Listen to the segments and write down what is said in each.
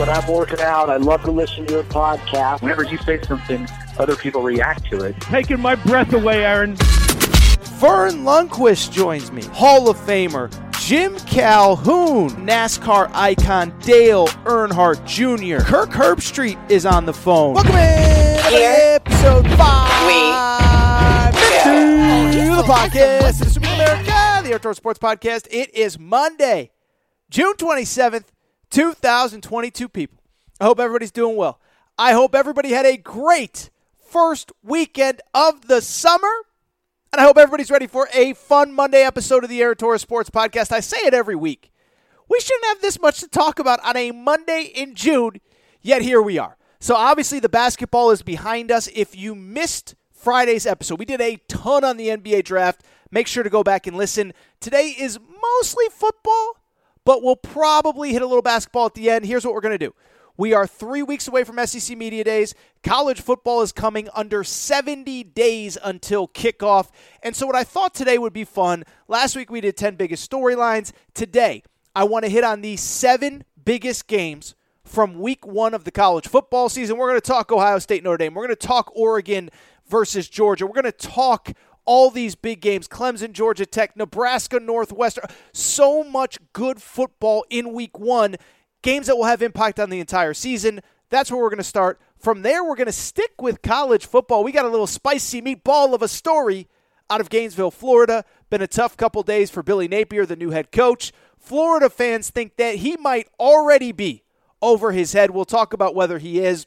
When I'm working out. I love to listen to your podcast. Whenever you say something, other people react to it. Taking my breath away, Aaron. Verne Lundquist joins me. Hall of Famer Jim Calhoun, NASCAR icon Dale Earnhardt Jr. Kirk Herbstreit is on the phone. Welcome in to episode five to the podcast. This is Super America, the Outdoor Sports Podcast. It is Monday, June 27th, 2022 people. I hope everybody's doing well. I hope everybody had a great first weekend of the summer. And I hope everybody's ready for a fun Monday episode of the Air Sports Podcast. I say it every week. We shouldn't have this much to talk about on a Monday in June, yet here we are. So obviously the basketball is behind us. If you missed Friday's episode, we did a ton on the NBA draft. Make sure to go back and listen. Today is mostly football, but we'll probably hit a little basketball at the end. Here's what we're going to do. We are three weeks away from SEC Media Days. College football is coming under 70 days until kickoff. And so, what I thought today would be fun last week we did 10 biggest storylines. Today, I want to hit on the seven biggest games from week one of the college football season. We're going to talk Ohio State, Notre Dame. We're going to talk Oregon versus Georgia. We're going to talk all these big games Clemson, Georgia Tech, Nebraska, Northwestern. So much good football in week one games that will have impact on the entire season. That's where we're going to start. From there, we're going to stick with college football. We got a little spicy meatball of a story out of Gainesville, Florida. Been a tough couple days for Billy Napier, the new head coach. Florida fans think that he might already be over his head. We'll talk about whether he is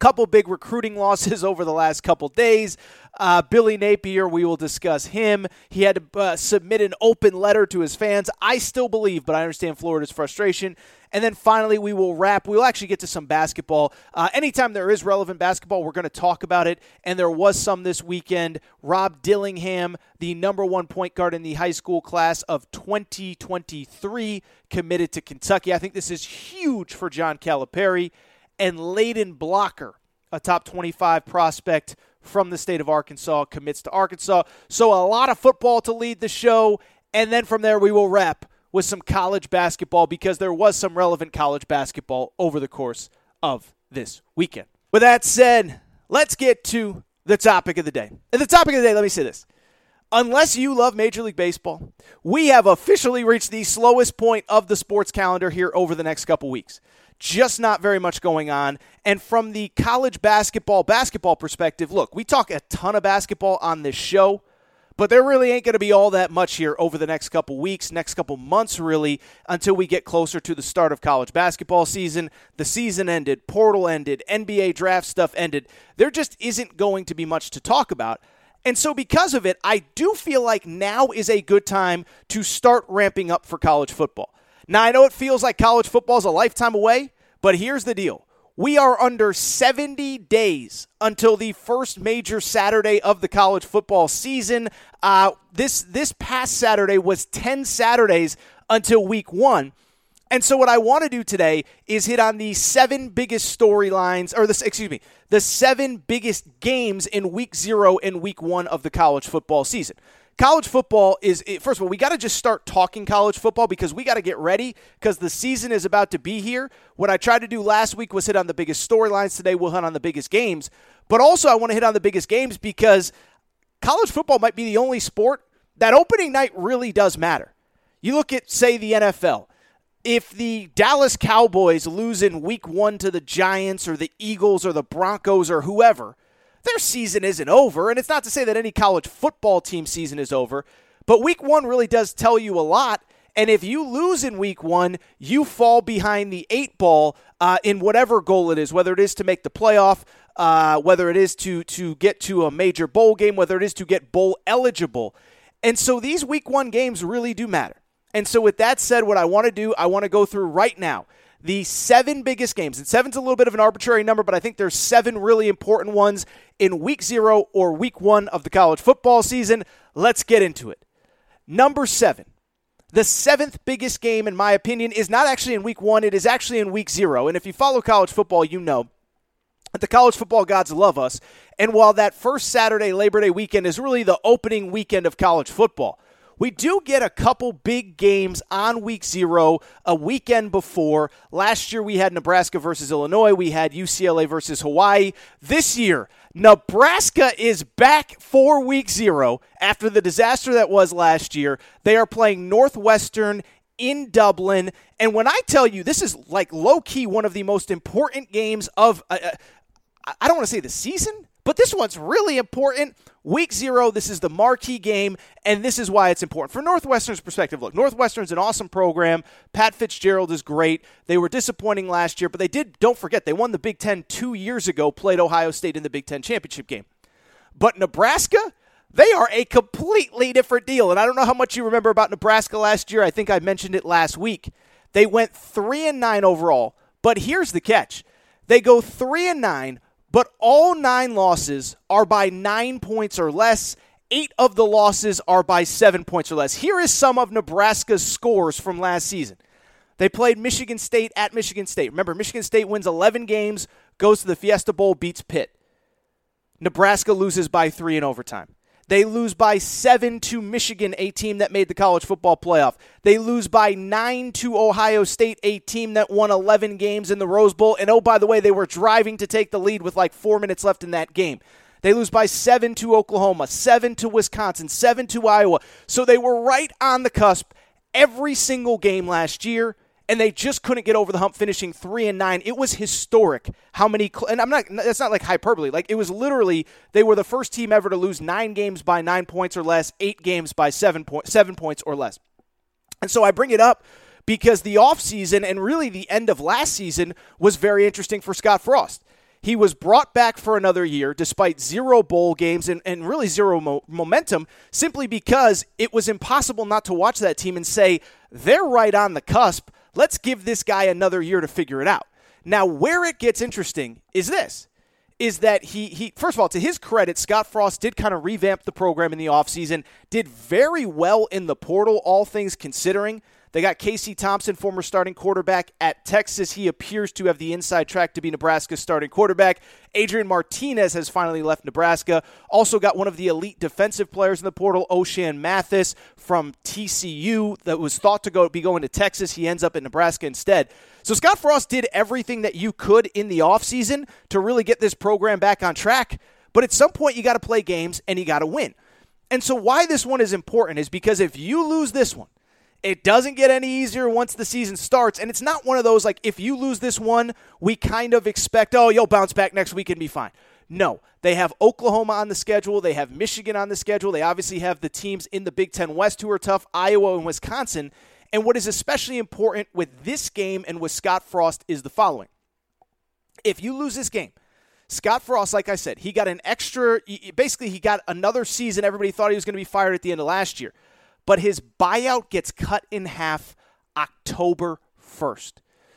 couple big recruiting losses over the last couple days. Uh, Billy Napier, we will discuss him. He had to uh, submit an open letter to his fans. I still believe, but I understand Florida's frustration. And then finally, we will wrap. We'll actually get to some basketball. Uh, anytime there is relevant basketball, we're going to talk about it. And there was some this weekend. Rob Dillingham, the number one point guard in the high school class of 2023, committed to Kentucky. I think this is huge for John Calipari and Layden Blocker, a top 25 prospect from the state of Arkansas, commits to Arkansas. So a lot of football to lead the show. And then from there, we will wrap with some college basketball because there was some relevant college basketball over the course of this weekend. With that said, let's get to the topic of the day. And the topic of the day, let me say this. Unless you love Major League Baseball, we have officially reached the slowest point of the sports calendar here over the next couple weeks just not very much going on. And from the college basketball basketball perspective, look, we talk a ton of basketball on this show, but there really ain't going to be all that much here over the next couple weeks, next couple months really until we get closer to the start of college basketball season. The season ended, portal ended, NBA draft stuff ended. There just isn't going to be much to talk about. And so, because of it, I do feel like now is a good time to start ramping up for college football. Now, I know it feels like college football is a lifetime away, but here's the deal. We are under 70 days until the first major Saturday of the college football season. Uh, this this past Saturday was 10 Saturdays until week one. And so what I want to do today is hit on the seven biggest storylines, or excuse me, the seven biggest games in week zero and week one of the college football season college football is first of all we got to just start talking college football because we got to get ready because the season is about to be here what i tried to do last week was hit on the biggest storylines today we'll hit on the biggest games but also i want to hit on the biggest games because college football might be the only sport that opening night really does matter. You look at, say, the NFL. If the Dallas Cowboys lose in week one to the Giants or the Eagles or the Broncos or whoever, their season isn't over. And it's not to say that any college football team season is over, but week one really does tell you a lot. And if you lose in week one, you fall behind the eight ball uh, in whatever goal it is, whether it is to make the playoff, uh, whether it is to to get to a major bowl game, whether it is to get bowl eligible. And so these week one games really do matter. And so, with that said, what I want to do, I want to go through right now the seven biggest games. And seven's a little bit of an arbitrary number, but I think there's seven really important ones in week zero or week one of the college football season. Let's get into it. Number seven. The seventh biggest game, in my opinion, is not actually in week one, it is actually in week zero. And if you follow college football, you know that the college football gods love us. And while that first Saturday, Labor Day weekend, is really the opening weekend of college football, we do get a couple big games on week zero, a weekend before. Last year we had Nebraska versus Illinois. We had UCLA versus Hawaii. This year, Nebraska is back for week zero after the disaster that was last year. They are playing Northwestern in Dublin. And when I tell you this is like low key one of the most important games of, uh, uh I don't want to say the season, but this one's really important. Week zero, this is the marquee game, and this is why it's important. For Northwestern's perspective, look, Northwestern's an awesome program. Pat Fitzgerald is great. They were disappointing last year, but they did, don't forget, they won the Big Ten two years ago, played Ohio State in the Big Ten championship game. But Nebraska, they are a completely different deal. And I don't know how much you remember about Nebraska last year. I think I mentioned it last week. They went 3 and 9 overall, but here's the catch. They go 3 and 9 but all nine losses are by nine points or less. Eight of the losses are by seven points or less. Here is some of Nebraska's scores from last season. They played Michigan State at Michigan State. Remember, Michigan State wins 11 games, goes to the Fiesta Bowl, beats Pitt. Nebraska loses by three in overtime. They lose by seven to Michigan, a team that made the college football playoff. They lose by nine to Ohio State, a team that won 11 games in the Rose Bowl. And oh, by the way, they were driving to take the lead with like four minutes left in that game. They lose by seven to Oklahoma, seven to Wisconsin, seven to Iowa. So they were right on the cusp every single game last year and they just couldn't get over the hump, finishing three and nine. It was historic how many. And I'm not. That's not like hyperbole. Like it was literally they were the first team ever to lose nine games by nine points or less, eight games by seven point seven points or less. And so I bring it up because the offseason and really the end of last season was very interesting for Scott Frost. He was brought back for another year despite zero bowl games and, and really zero mo- momentum simply because it was impossible not to watch that team and say, they're right on the cusp Let's give this guy another year to figure it out. Now, where it gets interesting is this is that he he first of all to his credit Scott Frost did kind of revamp the program in the offseason did very well in the portal all things considering they got Casey Thompson, former starting quarterback at Texas. He appears to have the inside track to be Nebraska's starting quarterback. Adrian Martinez has finally left Nebraska. Also got one of the elite defensive players in the portal, Ochaun Mathis from TCU, that was thought to go be going to Texas. He ends up in Nebraska instead. So Scott Frost did everything that you could in the offseason to really get this program back on track. But at some point, you got to play games and you got to win. And so, why this one is important is because if you lose this one, it doesn't get any easier once the season starts. And it's not one of those like, if you lose this one, we kind of expect, oh, you'll bounce back next week and be fine. No, they have Oklahoma on the schedule. They have Michigan on the schedule. They obviously have the teams in the Big Ten West who are tough, Iowa and Wisconsin. And what is especially important with this game and with Scott Frost is the following. If you lose this game, Scott Frost, like I said, he got an extra, basically, he got another season. Everybody thought he was going to be fired at the end of last year but his buyout gets cut in half October 1st.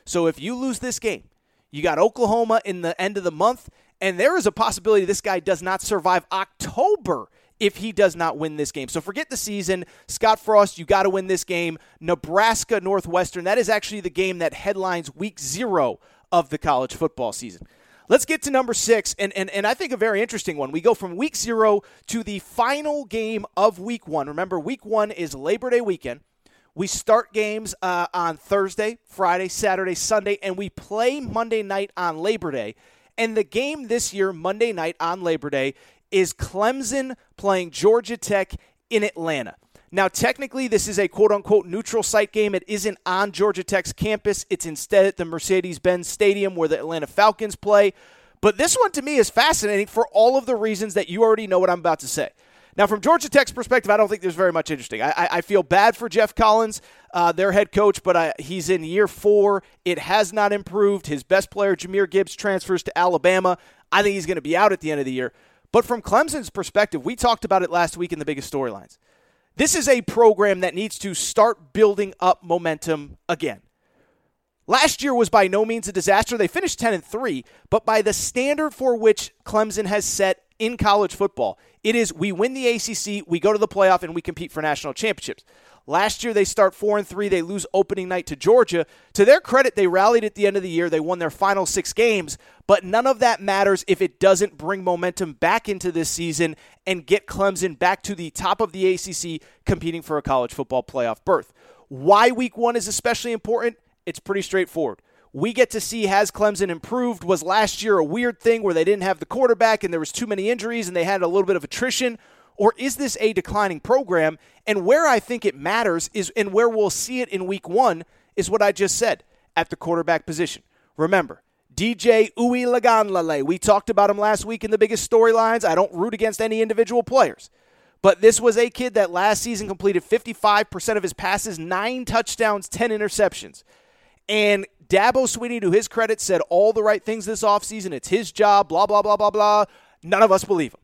So if you lose this game, you got Oklahoma in the end of the month, and there is a possibility this guy does not survive October if he does not win this game. So forget the season. Scott Frost, you got to win this game. Nebraska Northwestern, that is actually the game that headlines week zero of the college football season. Let's get to number six, and, and, and I think a very interesting one. We go from week zero to the final game of week one. Remember, week one is Labor Day weekend. We start games uh, on Thursday, Friday, Saturday, Sunday, and we play Monday night on Labor Day. And the game this year, Monday night on Labor Day, is Clemson playing Georgia Tech in Atlanta. Now, technically, this is a quote unquote neutral site game. It isn't on Georgia Tech's campus, it's instead at the Mercedes Benz Stadium where the Atlanta Falcons play. But this one to me is fascinating for all of the reasons that you already know what I'm about to say. Now, from Georgia Tech's perspective, I don't think there's very much interesting. I, I, feel bad for Geoff Collins, uh, their head coach, but I, he's in year four. It has not improved. His best player, Jahmyr Gibbs, transfers to Alabama. I think he's going to be out at the end of the year. But from Clemson's perspective, we talked about it last week in the biggest storylines. This is a program that needs to start building up momentum again. Last year was by no means a disaster. They finished 10 and 3, but by the standard for which Clemson has set in college football, it is we win the ACC, we go to the playoff and we compete for national championships. Last year they start 4 and 3, they lose opening night to Georgia. To their credit, they rallied at the end of the year, they won their final 6 games, but none of that matters if it doesn't bring momentum back into this season and get Clemson back to the top of the ACC competing for a college football playoff berth. Why week 1 is especially important? It's pretty straightforward. We get to see has Clemson improved? Was last year a weird thing where they didn't have the quarterback and there was too many injuries and they had a little bit of attrition? Or is this a declining program? And where I think it matters is and where we'll see it in week one is what I just said at the quarterback position. Remember, DJ Uiagalelei. We talked about him last week in the biggest storylines. I don't root against any individual players. But this was a kid that last season completed 55% of his passes, nine touchdowns, 10 interceptions. And Dabo Swinney, to his credit, said all the right things this offseason. It's his job, blah, blah, blah, blah, blah. None of us believe him.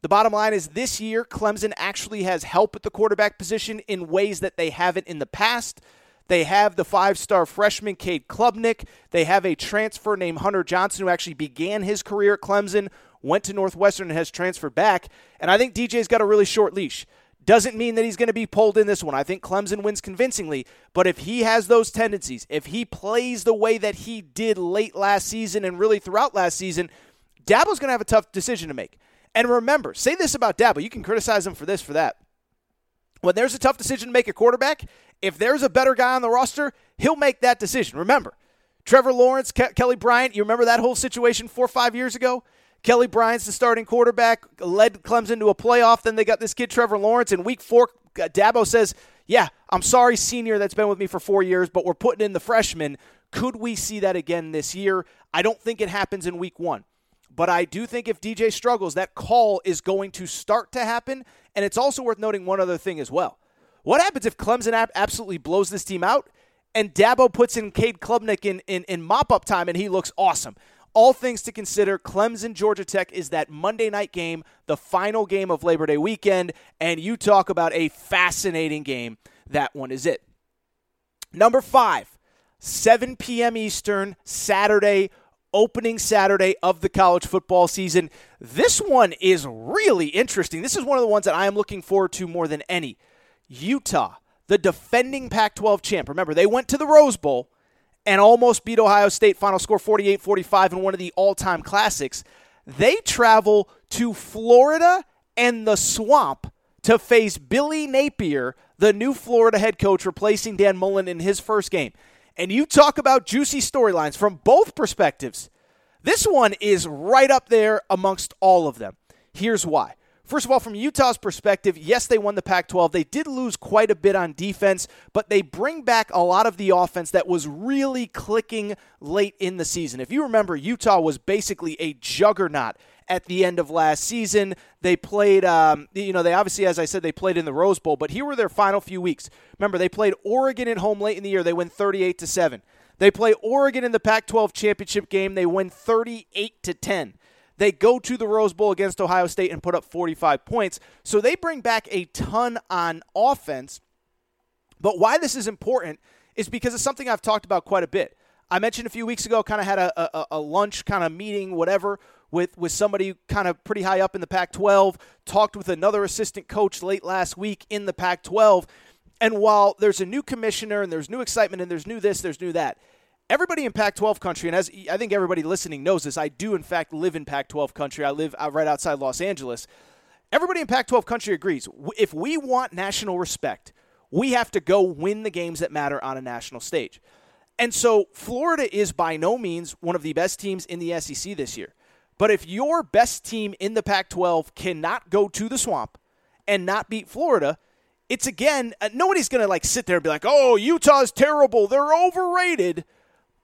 The bottom line is this year, Clemson actually has help at the quarterback position in ways that they haven't in the past. They have the five star freshman, Cade Klubnik. They have a transfer named Hunter Johnson who actually began his career at Clemson, went to Northwestern, and has transferred back. And I think DJ's got a really short leash. Doesn't mean that he's going to be pulled in this one. I think Clemson wins convincingly. But if he has those tendencies, if he plays the way that he did late last season and really throughout last season, Dabo's going to have a tough decision to make. And remember, say this about Dabo. You can criticize him for this, for that. When there's a tough decision to make a quarterback, if there's a better guy on the roster, he'll make that decision. Remember, Trevor Lawrence, Ke- Kelly Bryant, you remember that whole situation four or five years ago? Kelly Bryant's the starting quarterback, led Clemson to a playoff. Then they got this kid, Trevor Lawrence. In week four, uh, Dabo says, Yeah, I'm sorry, senior that's been with me for four years, but we're putting in the freshman. Could we see that again this year? I don't think it happens in week one. But I do think if DJ struggles, that call is going to start to happen. And it's also worth noting one other thing as well. What happens if Clemson absolutely blows this team out and Dabo puts in Cade Klubnik in, in, in mop up time and he looks awesome? all things to consider, Clemson Georgia Tech is that Monday night game, the final game of Labor Day weekend, and you talk about a fascinating game. That one is it. Number five, 7 p.m. Eastern, Saturday, opening Saturday of the college football season. This one is really interesting. This is one of the ones that I am looking forward to more than any. Utah, the defending Pac 12 champ. Remember, they went to the Rose Bowl and almost beat Ohio State, final score 48 45 in one of the all time classics. They travel to Florida and the swamp to face Billy Napier, the new Florida head coach, replacing Dan Mullen in his first game. And you talk about juicy storylines from both perspectives. This one is right up there amongst all of them. Here's why. First of all, from Utah's perspective, yes, they won the Pac 12. They did lose quite a bit on defense, but they bring back a lot of the offense that was really clicking late in the season. If you remember, Utah was basically a juggernaut at the end of last season. They played, um, you know, they obviously, as I said, they played in the Rose Bowl, but here were their final few weeks. Remember, they played Oregon at home late in the year. They win 38 to 7. They play Oregon in the Pac 12 championship game. They win 38 to 10. They go to the Rose Bowl against Ohio State and put up 45 points. So they bring back a ton on offense. But why this is important is because it's something I've talked about quite a bit. I mentioned a few weeks ago, kind of had a, a, a lunch kind of meeting, whatever, with, with somebody kind of pretty high up in the Pac 12, talked with another assistant coach late last week in the Pac 12. And while there's a new commissioner and there's new excitement and there's new this, there's new that, everybody in Pac 12 country, and as I think everybody listening knows this, I do in fact live in Pac 12 country. I live right outside Los Angeles. Everybody in Pac 12 country agrees. If we want national respect, we have to go win the games that matter on a national stage. And so Florida is by no means one of the best teams in the SEC this year. But if your best team in the Pac 12 cannot go to the swamp and not beat Florida, it's again, uh, nobody's going to like sit there and be like, oh, Utah's terrible. They're overrated.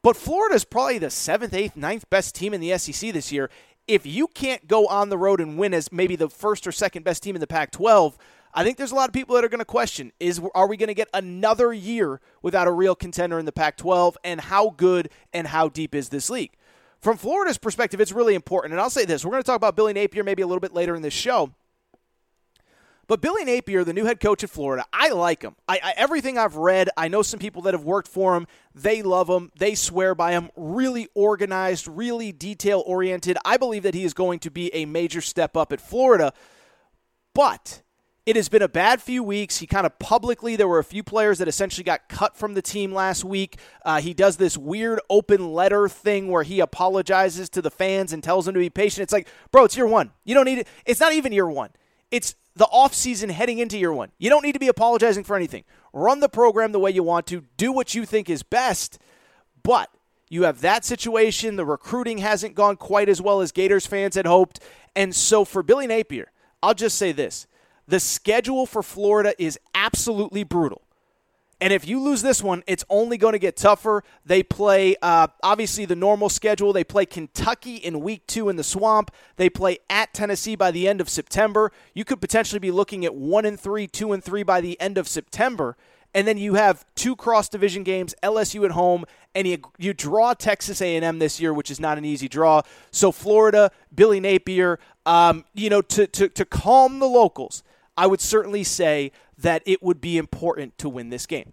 But Florida's probably the seventh, eighth, ninth best team in the SEC this year. If you can't go on the road and win as maybe the first or second best team in the Pac 12, I think there's a lot of people that are going to question is are we going to get another year without a real contender in the Pac 12 and how good and how deep is this league? From Florida's perspective, it's really important. And I'll say this we're going to talk about Billy Napier maybe a little bit later in this show. But Billy Napier, the new head coach at Florida, I like him. I, I, everything I've read, I know some people that have worked for him. They love him. They swear by him. Really organized, really detail oriented. I believe that he is going to be a major step up at Florida. But it has been a bad few weeks. He kind of publicly, there were a few players that essentially got cut from the team last week. Uh, he does this weird open letter thing where he apologizes to the fans and tells them to be patient. It's like, bro, it's year one. You don't need it. It's not even year one. It's the offseason heading into year one. You don't need to be apologizing for anything. Run the program the way you want to, do what you think is best. But you have that situation. The recruiting hasn't gone quite as well as Gators fans had hoped. And so for Billy Napier, I'll just say this the schedule for Florida is absolutely brutal. And if you lose this one, it's only going to get tougher. They play, uh, obviously, the normal schedule. They play Kentucky in week two in the swamp. They play at Tennessee by the end of September. You could potentially be looking at one and three, two and three by the end of September. And then you have two cross division games, LSU at home, and you, you draw Texas A&M this year, which is not an easy draw. So Florida, Billy Napier, um, you know, to, to, to calm the locals, I would certainly say that it would be important to win this game.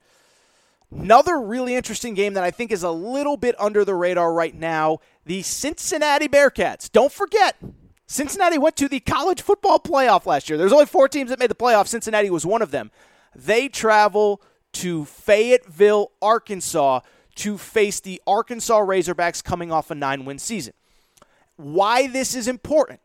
Another really interesting game that I think is a little bit under the radar right now. The Cincinnati Bearcats. Don't forget, Cincinnati went to the college football playoff last year. There's only four teams that made the playoff. Cincinnati was one of them. They travel to Fayetteville, Arkansas to face the Arkansas Razorbacks coming off a nine win season. Why this is important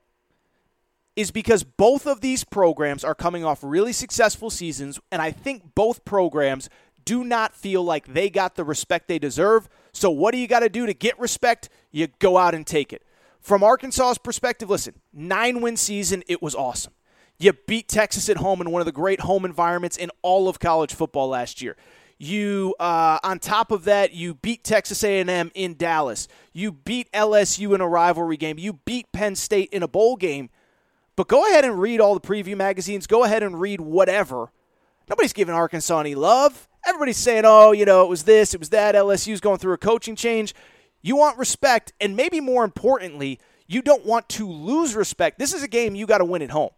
is because both of these programs are coming off really successful seasons, and I think both programs do not feel like they got the respect they deserve. So, what do you got to do to get respect? You go out and take it. From Arkansas's perspective, listen, nine win season, it was awesome. You beat Texas at home in one of the great home environments in all of college football last year. You, uh, on top of that, you beat Texas A&M in Dallas. You beat LSU in a rivalry game. You beat Penn State in a bowl game. But go ahead and read all the preview magazines. Go ahead and read whatever. Nobody's giving Arkansas any love. Everybody's saying, oh, you know, it was this, it was that. LSU's going through a coaching change. You want respect, and maybe more importantly, you don't want to lose respect. This is a game you got to win at home.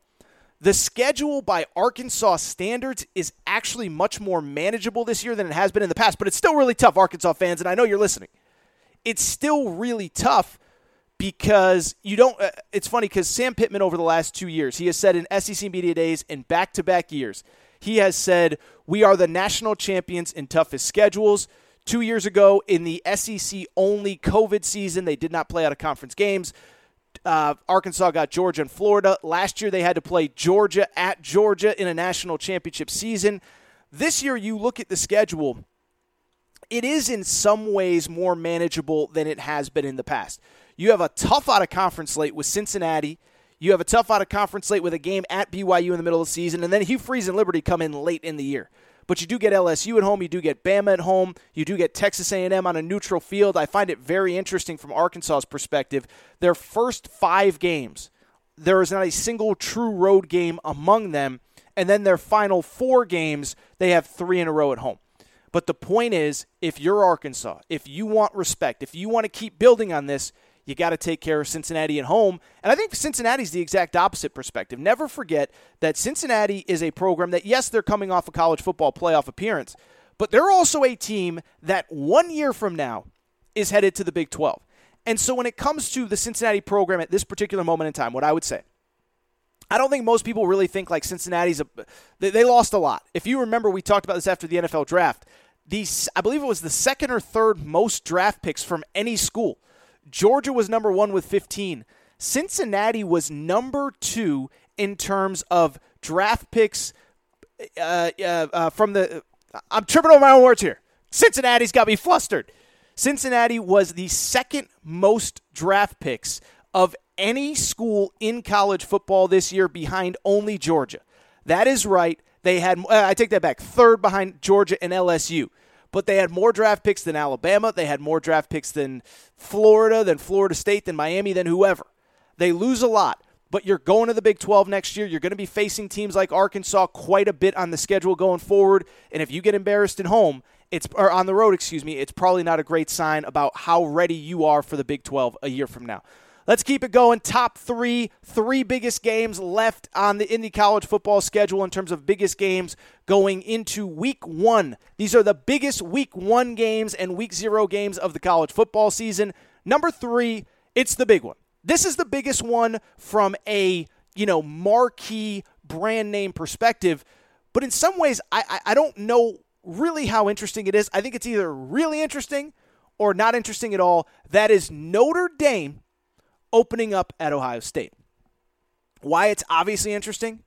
The schedule by Arkansas standards is actually much more manageable this year than it has been in the past, but it's still really tough, Arkansas fans, and I know you're listening. It's still really tough because you don't. Uh, it's funny because Sam Pittman, over the last two years, he has said in SEC Media Days in back to back years, he has said, We are the national champions in toughest schedules. Two years ago, in the SEC only COVID season, they did not play out of conference games Uh, Arkansas got Georgia and Florida. Last year they had to play Georgia at Georgia in a national championship season. This year, you look at the schedule, it is in some ways more manageable than it has been in the past. You have a tough out of conference slate with Cincinnati. You have a tough out of conference slate with a game at BYU in the middle of the season, and then Hugh Freeze and Liberty come in late in the year. But you do get LSU at home, you do get Bama at home, you do get Texas A&M on a neutral field. I find it very interesting from Arkansas's perspective. Their first five games, there is not a single true road game among them, and then their final four games, they have three in a row at home. But the point is, if you're Arkansas, if you want respect, if you want to keep building on this, you got to take care of Cincinnati at home. And I think Cincinnati's the exact opposite perspective. Never forget that Cincinnati is a program that, yes, they're coming off a college football playoff appearance, but they're also a team that one year from now is headed to the Big 12. And so when it comes to the Cincinnati program at this particular moment in time, what I would say, I don't think most people really think like Cincinnati's a they, they lost a lot. If you remember, we talked about this after the NFL draft. These, I believe it was the second or third most draft picks from any school. Georgia was number one with 15. Cincinnati was number two in terms of draft picks uh, uh, uh, from the. I'm tripping over my own words here. Cincinnati's got me flustered. Cincinnati was the second most draft picks of any school in college football this year behind only Georgia. That is right. They had, I take that back, third behind Georgia and LSU. But they had more draft picks than Alabama. They had more draft picks than Florida, than Florida State, than Miami, than whoever. They lose a lot, but you're going to the Big 12 next year. You're going to be facing teams like Arkansas quite a bit on the schedule going forward. And if you get embarrassed at home, it's or on the road, excuse me, it's probably not a great sign about how ready you are for the Big 12 a year from now. Let's keep it going. Top three, three biggest games left on the Indy College football schedule in terms of biggest games going into week one. These are the biggest week one games and week zero games of the college football season. Number three, it's the big one. This is the biggest one from a you know marquee brand name perspective, but in some ways, I, I, I don't know really how interesting it is. I think it's either really interesting or not interesting at all. That is Notre Dame opening up at Ohio State. Why it's obviously interesting?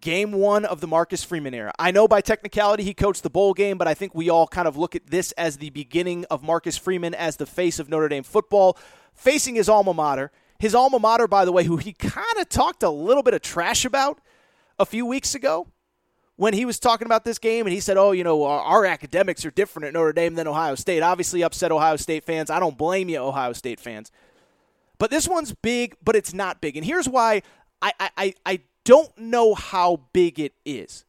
Game one of the Marcus Freeman era. I know by technicality he coached the bowl game, but I think we all kind of look at this as the beginning of Marcus Freeman as the face of Notre Dame football, facing his alma mater. His alma mater, by the way, who he kind of talked a little bit of trash about a few weeks ago when he was talking about this game and he said, Oh, you know, our, our, academics are different at Notre Dame than Ohio State. Obviously, upset Ohio State fans. I don't blame you, Ohio State fans. But this one's big, but it's not big. And here's why I, I, I don't know how big it is.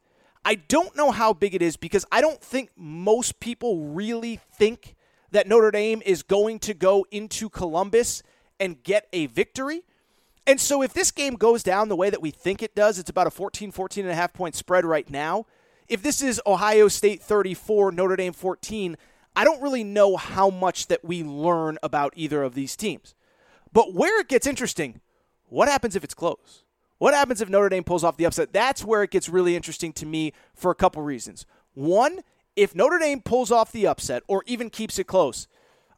I don't know how big it is because I don't think most people really think that Notre Dame is going to go into Columbus and get a victory. And so if this game goes down the way that we think it does, it's about a 14, 14 and a half point spread right now. If this is Ohio State 34, Notre Dame 14, I don't really know how much that we learn about either of these teams. But where it gets interesting, what happens if it's close? What happens if Notre Dame pulls off the upset? That's where it gets really interesting to me for a couple reasons. One, if Notre Dame pulls off the upset or even keeps it close,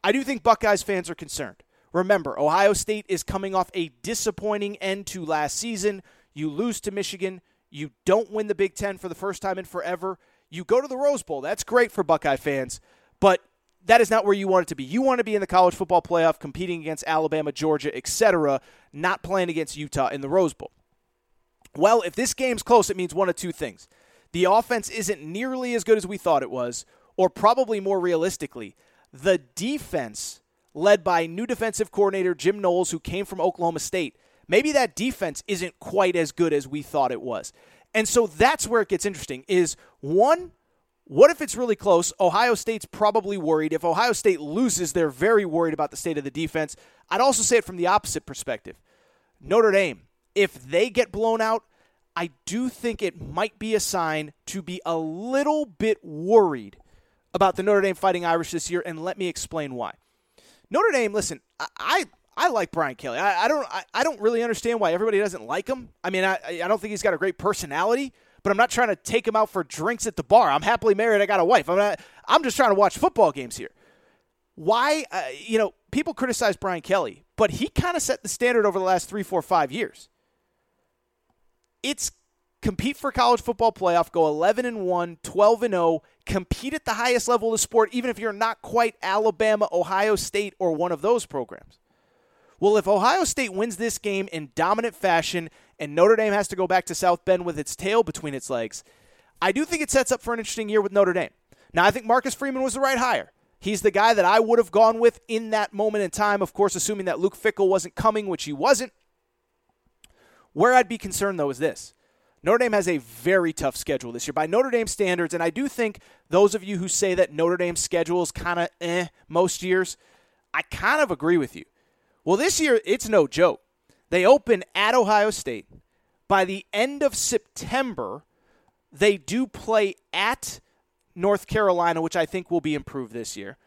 I do think Buckeyes fans are concerned. Remember, Ohio State is coming off a disappointing end to last season. You lose to Michigan. You don't win the Big Ten for the first time in forever. You go to the Rose Bowl. That's great for Buckeye fans. But that is not where you want it to be. You want to be in the college football playoff competing against Alabama, Georgia, etc., not playing against Utah in the Rose Bowl. Well, if this game's close, it means one of two things. The offense isn't nearly as good as we thought it was, or probably more realistically, the defense, led by new defensive coordinator Jim Knowles, who came from Oklahoma State, maybe that defense isn't quite as good as we thought it was. And so that's where it gets interesting is one, what if it's really close? Ohio State's probably worried. If Ohio State loses, they're very worried about the state of the defense. I'd also say it from the opposite perspective. Notre Dame, if they get blown out, I do think it might be a sign to be a little bit worried about the Notre Dame Fighting Irish this year, and let me explain why. Notre Dame, listen, I I like Brian Kelly. I, I don't I, I, don't really understand why everybody doesn't like him. I mean, I I don't think he's got a great personality but I'm not trying to take him out for drinks at the bar. I'm happily married. I got a wife. I'm not. I'm just trying to watch football games here. Why? Uh, you know, people criticize Brian Kelly, but he kind of set the standard over the last three, four, five years. It's compete for college football playoff, go 11 and 1, 12 and 0, compete at the highest level of the sport, even if you're not quite Alabama, Ohio State, or one of those programs. Well, if Ohio State wins this game in dominant fashion and Notre Dame has to go back to South Bend with its tail between its legs, I do think it sets up for an interesting year with Notre Dame. Now, I think Marcus Freeman was the right hire. He's the guy that I would have gone with in that moment in time, of course, assuming that Luke Fickell wasn't coming, which he wasn't. Where I'd be concerned, though, is this. Notre Dame has a very tough schedule this year by Notre Dame standards, and I do think those of you who say that Notre Dame's schedule is kind of eh most years, I kind of agree with you. Well, this year, it's no joke. They open at Ohio State. By the end of September, they do play at North Carolina, which I think will be improved this year.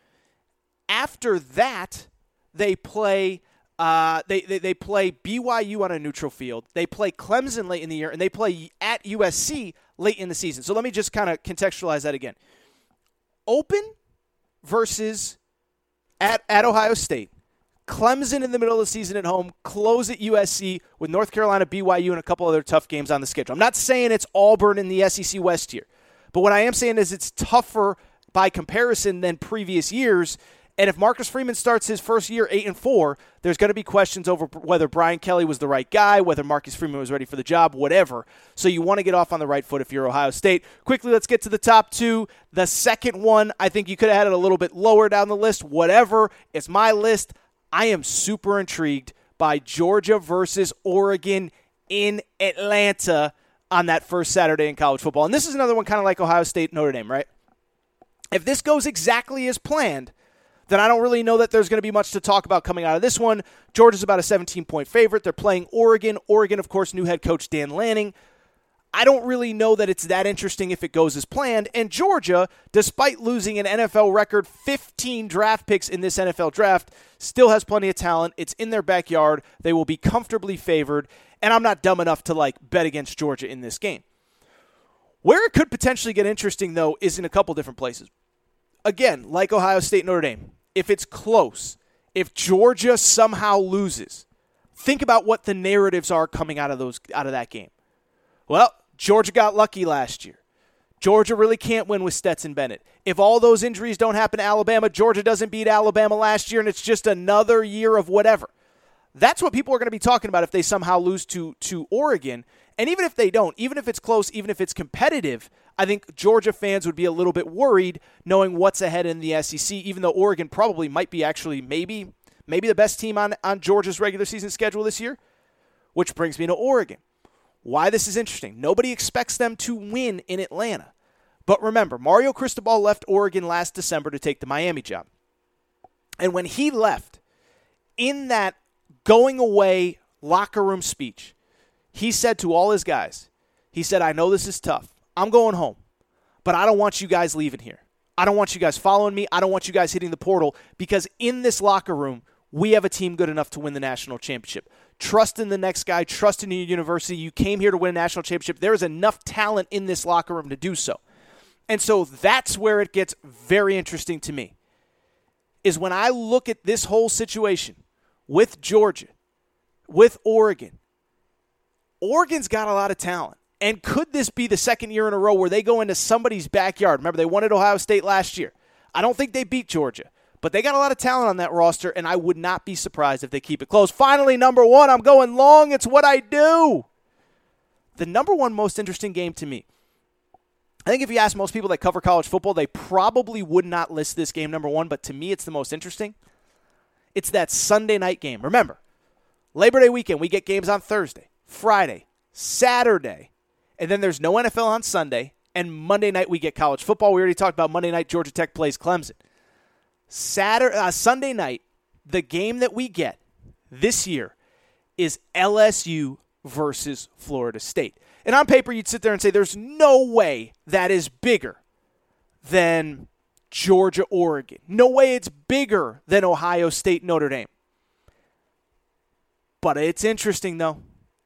After that, they play uh, they, they, they play BYU on a neutral field. They play Clemson late in the year, and they play at USC late in the season. So let me just kind of contextualize that again. Open versus at, at Ohio State. Clemson in the middle of the season at home, close at USC with North Carolina, BYU, and a couple other tough games on the schedule. I'm not saying it's Auburn in the SEC West here, but what I am saying is it's tougher by comparison than previous years and if Marcus Freeman starts his first year 8 and 4, there's going to be questions over whether Brian Kelly was the right guy, whether Marcus Freeman was ready for the job, whatever. So you want to get off on the right foot if you're Ohio State. Quickly, let's get to the top 2. The second one, I think you could have had it a little bit lower down the list, whatever. It's my list. I am super intrigued by Georgia versus Oregon in Atlanta on that first Saturday in college football. And this is another one kind of like Ohio State Notre Dame, right? If this goes exactly as planned, then I don't really know that there's going to be much to talk about coming out of this one. Georgia's about a 17 point favorite. They're playing Oregon. Oregon, of course, new head coach Dan Lanning. I don't really know that it's that interesting if it goes as planned. And Georgia, despite losing an NFL record 15 draft picks in this NFL draft, still has plenty of talent. It's in their backyard. They will be comfortably favored. And I'm not dumb enough to like bet against Georgia in this game. Where it could potentially get interesting, though, is in a couple different places. Again, like Ohio State Notre Dame, if it's close, if Georgia somehow loses, think about what the narratives are coming out of those out of that game. Well, Georgia got lucky last year. Georgia really can't win with Stetson Bennett. If all those injuries don't happen to Alabama, Georgia doesn't beat Alabama last year and it's just another year of whatever. That's what people are going to be talking about if they somehow lose to to Oregon. And even if they don't, even if it's close, even if it's competitive, I think Georgia fans would be a little bit worried knowing what's ahead in the SEC, even though Oregon probably might be actually maybe maybe the best team on, on Georgia's regular season schedule this year. Which brings me to Oregon. Why this is interesting. Nobody expects them to win in Atlanta. But remember, Mario Cristobal left Oregon last December to take the Miami job. And when he left, in that going away locker room speech, he said to all his guys, he said, I know this is tough. I'm going home, but I don't want you guys leaving here. I don't want you guys following me. I don't want you guys hitting the portal because in this locker room, we have a team good enough to win the national championship. Trust in the next guy, trust in your university. You came here to win a national championship. There is enough talent in this locker room to do so. And so that's where it gets very interesting to me. Is when I look at this whole situation with Georgia, with Oregon. Oregon's got a lot of talent. And could this be the second year in a row where they go into somebody's backyard? Remember, they won at Ohio State last year. I don't think they beat Georgia, but they got a lot of talent on that roster, and I would not be surprised if they keep it close. Finally, number one, I'm going long. It's what I do. The number one most interesting game to me. I think if you ask most people that cover college football, they probably would not list this game number one, but to me, it's the most interesting. It's that Sunday night game. Remember, Labor Day weekend, we get games on Thursday, Friday, Saturday, and then there's no NFL on Sunday. And Monday night we get college football. We already talked about Monday night. Georgia Tech plays Clemson. Saturday, uh, Sunday night, the game that we get this year is LSU versus Florida State. And on paper, you'd sit there and say, "There's no way that is bigger than Georgia Oregon. No way it's bigger than Ohio State Notre Dame." But it's interesting though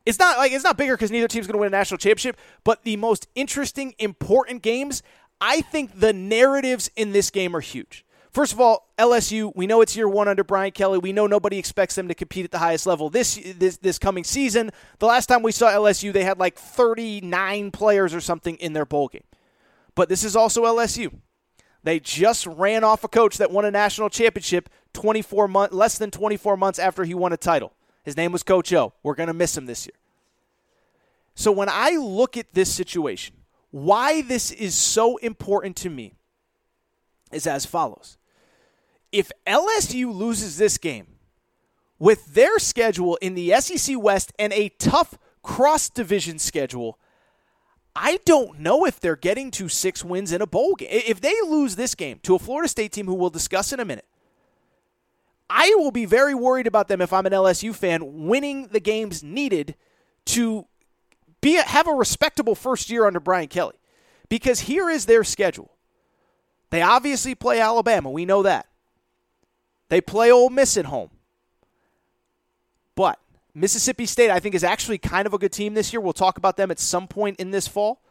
it's not like it's not bigger because neither team's going to win a national championship, but the most interesting, important games, I think the narratives in this game are huge. First of all, LSU, we know it's year one under Brian Kelly. We know nobody expects them to compete at the highest level this this this coming season. The last time we saw LSU, they had like 39 players or something in their bowl game. But this is also LSU. They just ran off a coach that won a national championship 24 months less than 24 months after he won a title. His name was Coach O. We're going to miss him this year. So when I look at this situation, why this is so important to me is as follows. If LSU loses this game with their schedule in the SEC West and a tough cross division schedule, I don't know if they're getting to six wins in a bowl game. If they lose this game to a Florida State team who we'll discuss in a minute, I will be very worried about them if I'm an LSU fan winning the games needed to be a, have a respectable first year under Brian Kelly. Because here is their schedule. They obviously play Alabama. We know that. They play Ole Miss at home. But Mississippi State, I think, is actually kind of a good team this year. We'll talk about them at some point in this fall.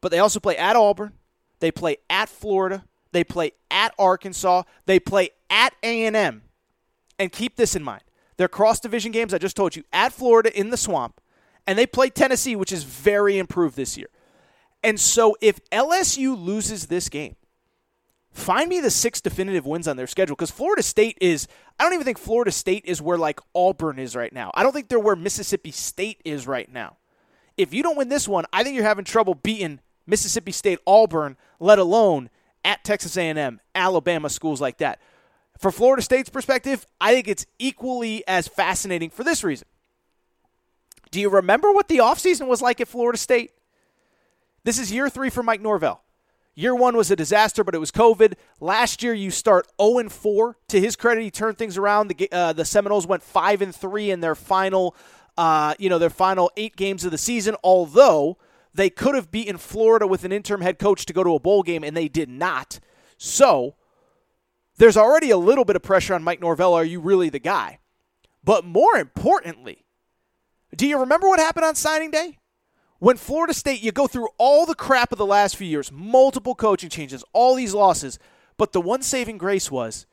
But they also play at Auburn. They play at Florida. They play at Arkansas. They play at A&M. And keep this in mind. Their cross division games, I just told you, at Florida in the swamp. And they play Tennessee, which is very improved this year. And so if LSU loses this game, find me the six definitive wins on their schedule because Florida State is, I don't even think Florida State is where like Auburn is right now. I don't think they're where Mississippi State is right now. If you don't win this one, I think you're having trouble beating Mississippi State, Auburn, let alone at Texas A&M, Alabama, schools like that. For Florida State's perspective, I think it's equally as fascinating for this reason. Do you remember what the offseason was like at Florida State? This is year three for Mike Norvell. Year one was a disaster, but it was COVID. Last year, you start 0 4. To his credit, he turned things around. The, uh, the Seminoles went 5 and 3 in their final, uh, you know, their final eight games of the season. Although they could have beaten Florida with an interim head coach to go to a bowl game, and they did not. So there's already a little bit of pressure on Mike Norvell. Are you really the guy? But more importantly, do you remember what happened on signing day? When Florida State, you go through all the crap of the last few years, multiple coaching changes, all these losses, but the one saving grace was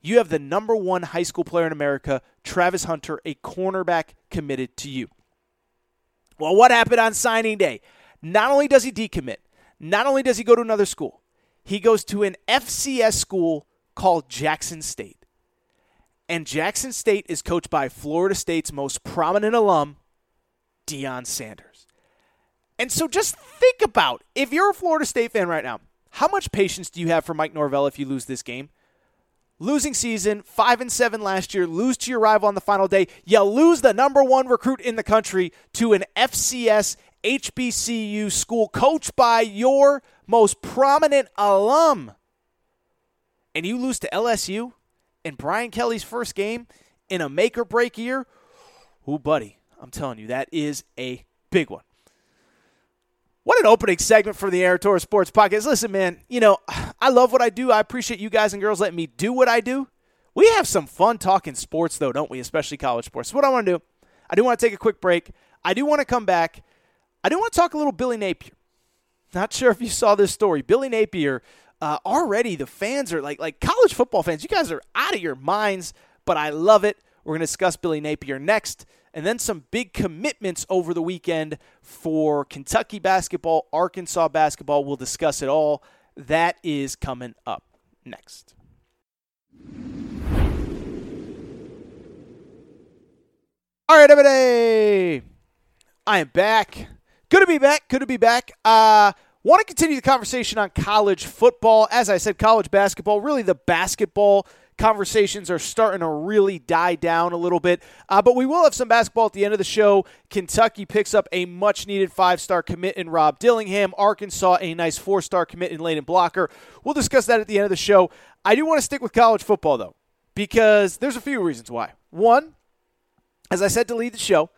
you have the number one high school player in America, Travis Hunter, a cornerback committed to you. Well, what happened on signing day? Not only does he decommit, not only does he go to another school, he goes to an FCS school called Jackson State. And Jackson State is coached by Florida State's most prominent alum, Deion Sanders. And so just think about if you're a Florida State fan right now, how much patience do you have for Mike Norvell if you lose this game? Losing season, 5 and 7 last year, lose to your rival on the final day. You lose the number 1 recruit in the country to an FCS HBCU school coached by your most prominent alum. And you lose to LSU in Brian Kelly's first game in a make or break year. Ooh, buddy, I'm telling you, that is a big one. What an opening segment for the Torres Sports Podcast. Listen, man, you know, I love what I do. I appreciate you guys and girls letting me do what I do. We have some fun talking sports, though, don't we? Especially college sports. So what I want to do, I do want to take a quick break. I do want to come back. I do want to talk a little Billy Napier. Not sure if you saw this story. Billy Napier, uh, already the fans are like like college football fans. You guys are out of your minds, but I love it. We're going to discuss Billy Napier next and then some big commitments over the weekend for Kentucky basketball, Arkansas basketball. We'll discuss it all. That is coming up next. All right, everybody. I am back. Good to be back. Good to be back. Uh, want to continue the conversation on college football. As I said, college basketball, really the basketball conversations are starting to really die down a little bit. Uh, but we will have some basketball at the end of the show. Kentucky picks up a much needed five star commit in Rob Dillingham. Arkansas, a nice four star commit in Layden Blocker. We'll discuss that at the end of the show. I do want to stick with college football, though, because there's a few reasons why. One, as I said to lead the show,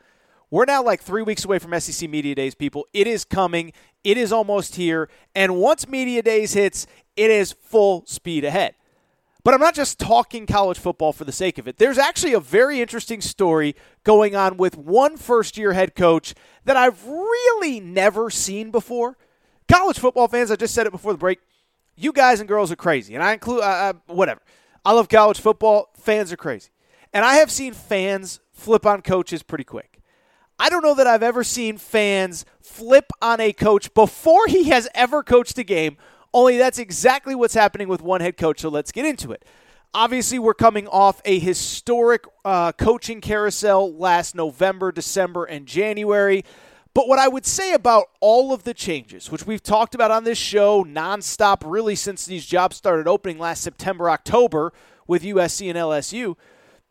we're now like three weeks away from SEC Media Days, people. It is coming. It is almost here. And once Media Days hits, it is full speed ahead. But I'm not just talking college football for the sake of it. There's actually a very interesting story going on with one first year head coach that I've really never seen before. College football fans, I just said it before the break. you guys and girls are crazy, and I include uh, whatever. I love college football. Fans are crazy, and I have seen fans flip on coaches pretty quick. I don't know that I've ever seen fans flip on a coach before he has ever coached a game. Only that's exactly what's happening with one head coach. So let's get into it. Obviously, we're coming off a historic uh, coaching carousel last November, December, and January. But what I would say about all of the changes, which we've talked about on this show nonstop really since these jobs started opening last September, October with USC and LSU,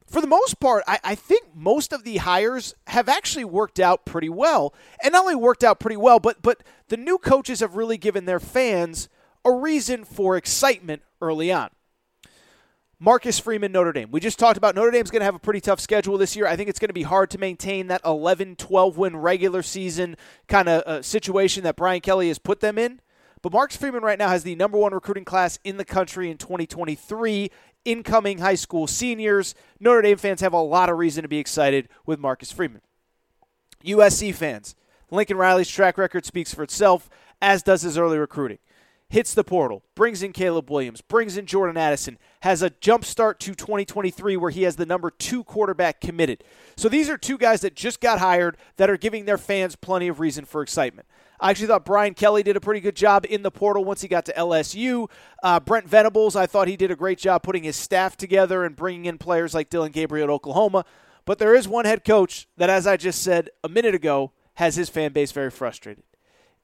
for the most part, I, I, think most of the hires have actually worked out pretty well. And not only worked out pretty well, but but the new coaches have really given their fans a reason for excitement early on. Marcus Freeman, Notre Dame. We just talked about Notre Dame's going to have a pretty tough schedule this year. I think it's going to be hard to maintain that 11 12 win regular season kind of uh, situation that Brian Kelly has put them in. But Marcus Freeman right now has the number one recruiting class in the country in 2023. Incoming high school seniors. Notre Dame fans have a lot of reason to be excited with Marcus Freeman. USC fans. Lincoln Riley's track record speaks for itself, as does his early recruiting hits the portal, brings in Caleb Williams, brings in Jordan Addison, has a jump start to 2023 where he has the number two quarterback committed. So these are two guys that just got hired that are giving their fans plenty of reason for excitement. I actually thought Brian Kelly did a pretty good job in the portal once he got to LSU. Uh, Brent Venables, I thought he did a great job putting his staff together and bringing in players like Dillon Gabriel at Oklahoma. But there is one head coach that, as I just said a minute ago, has his fan base very frustrated.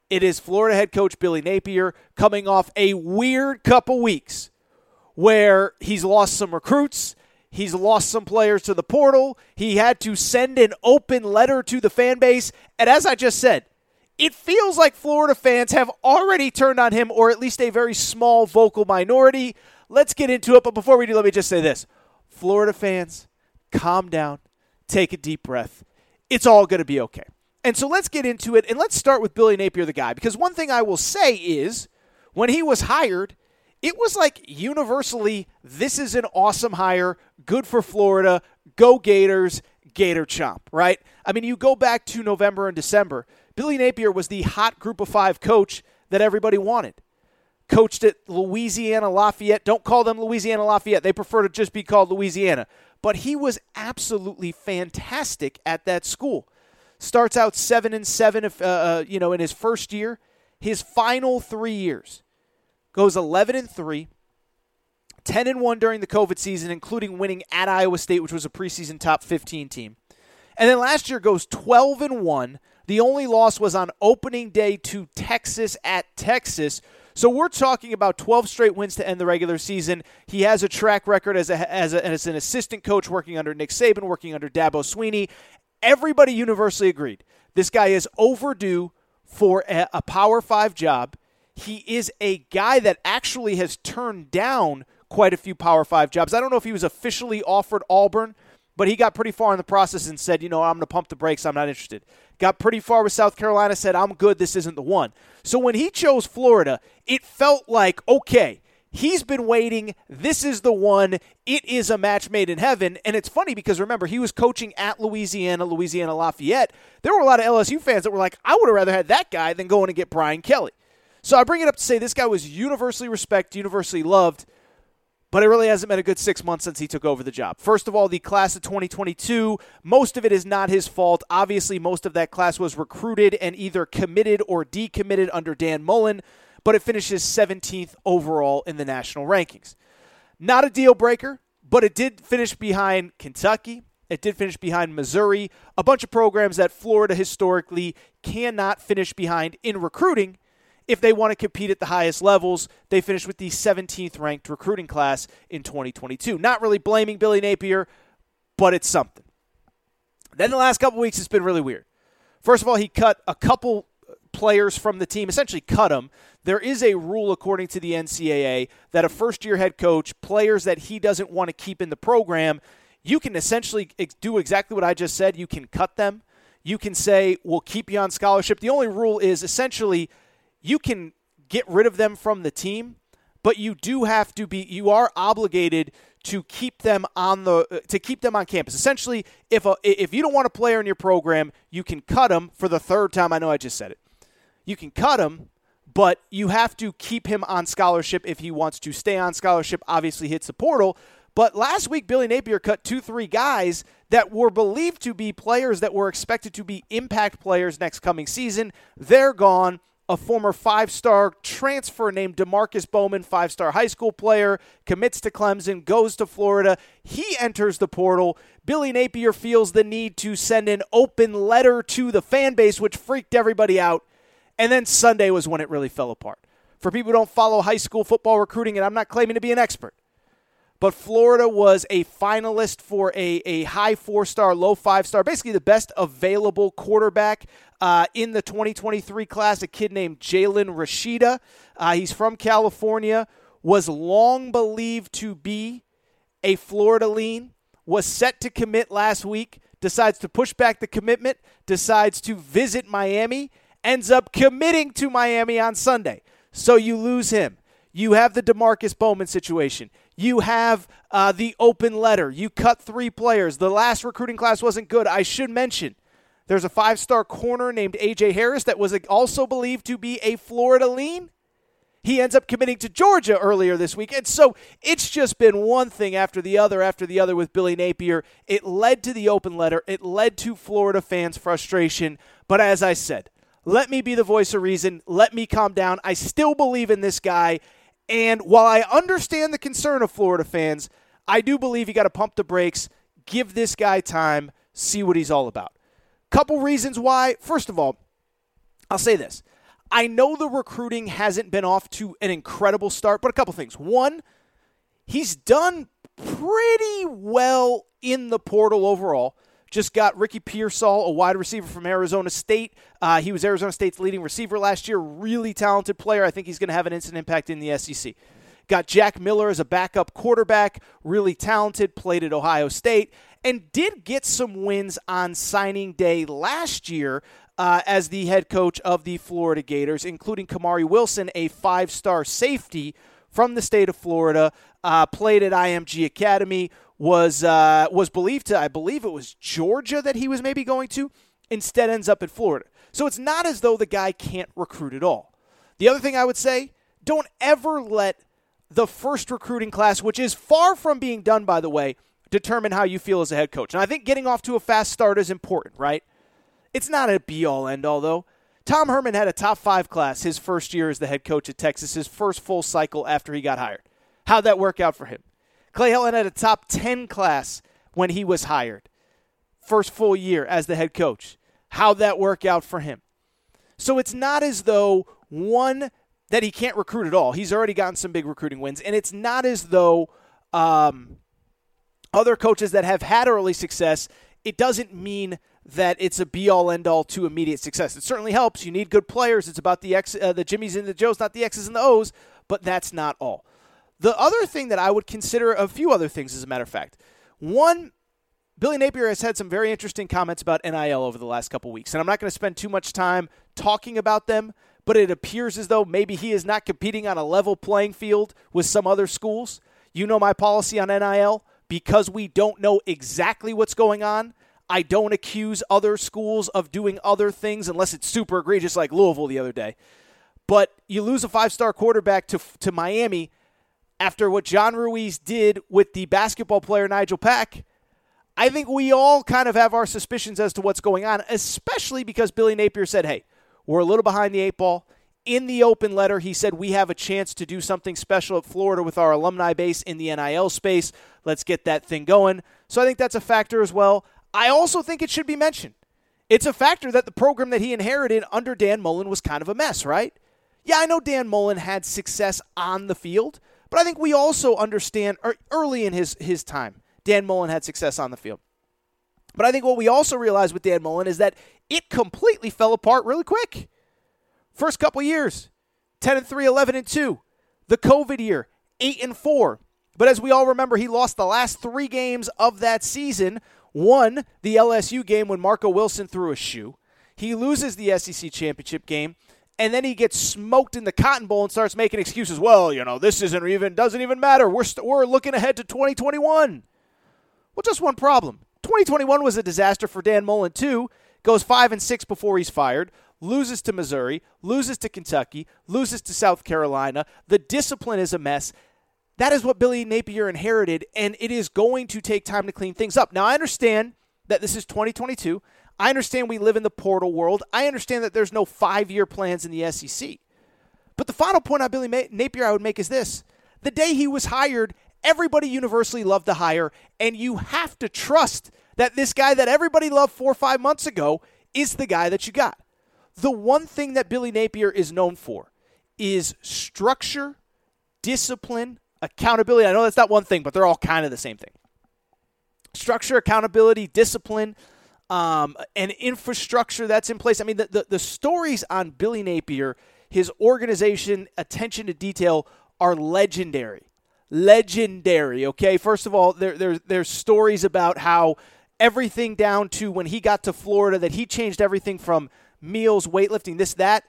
It is Florida head coach Billy Napier coming off a weird couple weeks where he's lost some recruits. He's lost some players to the portal. He had to send an open letter to the fan base. And as I just said, it feels like Florida fans have already turned on him, or at least a very small vocal minority. Let's get into it. But before we do, let me just say this Florida fans, calm down, take a deep breath. It's all going to be okay. And so let's get into it, and let's start with Billy Napier, the guy, because one thing I will say is when he was hired, it was like universally, this is an awesome hire, good for Florida, go Gators, Gator Chomp, right? I mean, you go back to November and December, Billy Napier was the hot group of five coach that everybody wanted. Coached at Louisiana Lafayette. Don't call them Louisiana Lafayette. They prefer to just be called Louisiana. But he was absolutely fantastic at that school starts out seven and seven. If uh, uh, you know, in his first year, his final three years goes eleven and three. 10 and 1 during the COVID season, including winning at Iowa State, which was a preseason top 15 team. And then last year goes 12 and 1. The only loss was on opening day to Texas at Texas. So we're talking about 12 straight wins to end the regular season. He has a track record as, a, as, a, as an assistant coach working under Nick Saban, working under Dabo Swinney, everybody universally agreed this guy is overdue for a, a Power Five job. He is a guy that actually has turned down quite a few Power Five jobs. I don't know if he was officially offered Auburn, but he got pretty far in the process and said, you know, I'm going to pump the brakes. I'm not interested. Got pretty far with South Carolina, said, I'm good. This isn't the one. So when he chose Florida, it felt like, okay, He's been waiting. This is the one. It is a match made in heaven. And it's funny because remember, he was coaching at Louisiana, Louisiana Lafayette. There were a lot of LSU fans that were like, I would have rather had that guy than going to get Brian Kelly. So I bring it up to say this guy was universally respected, universally loved, but it really hasn't been a good six months since he took over the job. First of all, the class of 2022, most of it is not his fault. Obviously, most of that class was recruited and either committed or decommitted under Dan Mullen but it finishes 17th overall in the national rankings. Not a deal breaker, but it did finish behind Kentucky. It did finish behind Missouri, a bunch of programs that Florida historically cannot finish behind in recruiting if they want to compete at the highest levels. They finished with the 17th ranked recruiting class in 2022. Not really blaming Billy Napier, but it's something. Then the last couple weeks, it's been really weird. First of all, he cut a couple players from the team, essentially cut them. There is a rule, according to the NCAA, that a first year head coach, players that he doesn't want to keep in the program, you can essentially do exactly what I just said. You can cut them. You can say, we'll keep you on scholarship. The only rule is essentially you can get rid of them from the team, but you do have to be, you are obligated to keep them on the uh, to keep them on campus. Essentially, if a, if you don't want a player in your program, you can cut them for the third time. I know I just said it. You can cut him, but you have to keep him on scholarship if he wants to stay on scholarship. Obviously, hits the portal. But last week, Billy Napier cut two, three guys that were believed to be players that were expected to be impact players next coming season. They're gone. A former five star transfer named Demarkus Bowman, five star high school player, commits to Clemson, goes to Florida. He enters the portal. Billy Napier feels the need to send an open letter to the fan base, which freaked everybody out. And then Sunday was when it really fell apart. For people who don't follow high school football recruiting, and I'm not claiming to be an expert, but Florida was a finalist for a, a high four star, low five star, basically the best available quarterback uh, in the 2023 class, a kid named Jalen Rashada. Uh, he's from California, was long believed to be a Florida lean, was set to commit last week, decides to push back the commitment, decides to visit Miami, ends up committing to Miami on Sunday. So you lose him. You have the Demarkus Bowman situation. You have uh, the open letter. You cut three players. The last recruiting class wasn't good. I should mention there's a five star corner named A.J. Harris that was also believed to be a Florida lean. He ends up committing to Georgia earlier this week. And so it's just been one thing after the other after the other with Billy Napier. It led to the open letter, it led to Florida fans' frustration. But as I said, let me be the voice of reason. Let me calm down. I still believe in this guy. And while I understand the concern of Florida fans, I do believe you got to pump the brakes, give this guy time, see what he's all about. Couple reasons why. First of all, I'll say this. I know the recruiting hasn't been off to an incredible start, but a couple things. One, he's done pretty well in the portal overall. Just got Ricky Pearsall, a wide receiver from Arizona State. Uh, he was Arizona State's leading receiver last year. Really talented player. I think he's going to have an instant impact in the SEC. Got Jack Miller as a backup quarterback. Really talented. Played at Ohio State and did get some wins on signing day last year uh, as the head coach of the Florida Gators, including Kamari Wilson, a five star safety from the state of Florida. Uh, played at IMG Academy was uh, was believed to, I believe it was Georgia that he was maybe going to. Instead, ends up in Florida. So it's not as though the guy can't recruit at all. The other thing I would say: don't ever let the first recruiting class, which is far from being done, by the way, determine how you feel as a head coach. And I think getting off to a fast start is important, right? It's not a be all end all though. Tom Herman had a top five class his first year as the head coach at Texas, his first full cycle after he got hired. How'd that work out for him? Clay Helton had a top 10 class when he was hired. First full year as the head coach. How'd that work out for him? So it's not as though one that he can't recruit at all. He's already gotten some big recruiting wins, and it's not as though um, other coaches that have had early success. It doesn't mean that it's a be all end all to immediate success. It certainly helps. You need good players. It's about the X, uh, the Jimmys and the Joes, not the X's and the O's. But that's not all. The other thing that I would consider, a few other things, as a matter of fact. One, Billy Napier has had some very interesting comments about NIL over the last couple weeks, and I'm not going to spend too much time talking about them, but it appears as though maybe he is not competing on a level playing field with some other schools. You know my policy on NIL. Because we don't know exactly what's going on, I don't accuse other schools of doing other things unless it's super egregious, like Louisville the other day. But you lose a five star quarterback to, to Miami after what John Ruiz did with the basketball player Nigel Pack, I think we all kind of have our suspicions as to what's going on, especially because Billy Napier said, hey, we're a little behind the eight ball. In the open letter, he said, we have a chance to do something special at Florida with our alumni base in the NIL space. Let's get that thing going. So I think that's a factor as well. I also think it should be mentioned. It's a factor that the program that he inherited under Dan Mullen was kind of a mess, right? Yeah, I know Dan Mullen had success on the field, but I think we also understand er, early in his, his time, Dan Mullen had success on the field. But I think what we also realize with Dan Mullen is that it completely fell apart really quick. First couple years, 10 and 3, 11 and 2. The COVID year, 8 and 4. But as we all remember, he lost the last 3 games of that season. One, the LSU game when Marco Wilson threw a shoe. He loses the SEC championship game and then he gets smoked in the Cotton Bowl and starts making excuses. Well, you know, this isn't even doesn't even matter. We're we st- we're looking ahead to 2021. Well, just one problem. 2021 was a disaster for Dan Mullen too. Goes five and six before he's fired. loses to Missouri, loses to Kentucky, loses to South Carolina. The discipline is a mess. That is what Billy Napier inherited, and it is going to take time to clean things up. Now, I understand that this is 2022. I understand we live in the portal world. I understand that there's no five year plans in the SEC. But the final point on Billy Napier I would make is this the day he was hired, everybody universally loved to hire, and you have to trust that this guy that everybody loved four or five months ago is the guy that you got. The one thing that Billy Napier is known for is structure, discipline, accountability. I know that's not one thing, but they're all kind of the same thing. Structure, accountability, discipline, um, and infrastructure that's in place. I mean, the, the, the stories on Billy Napier, his organization, attention to detail are legendary. Legendary, okay? First of all, there, there, there's stories about how everything down to when he got to Florida that he changed everything from meals, weightlifting, this, that,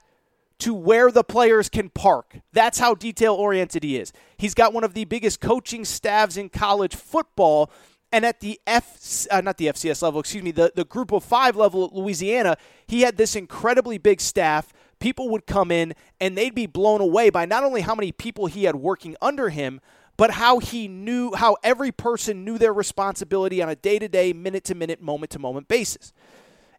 to where the players can park. That's how detail oriented he is. He's got one of the biggest coaching staffs in college football. And at the F, uh, not the FCS level, excuse me, the, the group of five level at Louisiana, he had this incredibly big staff. People would come in and they'd be blown away by not only how many people he had working under him, but how he knew, how every person knew their responsibility on a day to day, minute to minute, moment to moment basis.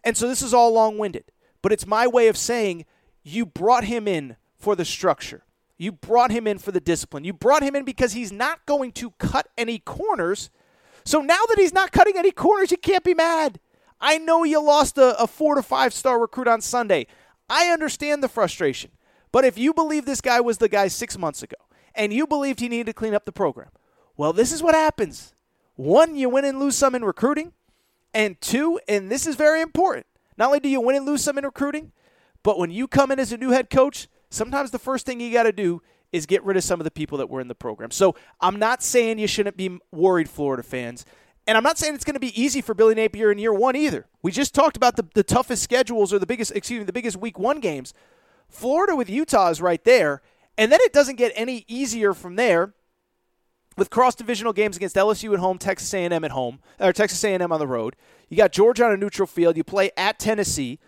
And so this is all long winded, but it's my way of saying you brought him in for the structure. You brought him in for the discipline. You brought him in because he's not going to cut any corners. So now that he's not cutting any corners, you can't be mad. I know you lost a, a four to five star recruit on Sunday. I understand the frustration. But if you believe this guy was the guy six months ago, and you believed he needed to clean up the program. Well, this is what happens. One, you win and lose some in recruiting. And two, and this is very important, not only do you win and lose some in recruiting, but when you come in as a new head coach, sometimes the first thing you got to do is get rid of some of the people that were in the program. So I'm not saying you shouldn't be worried, Florida fans. And I'm not saying it's going to be easy for Billy Napier in year one either. We just talked about the, the toughest schedules or the biggest, excuse me, the biggest week one games. Florida with Utah is right there. And then it doesn't get any easier from there with cross divisional games against LSU at home, Texas A&M at home, or Texas A&M on the road. You got Georgia on a neutral field. You play at Tennessee.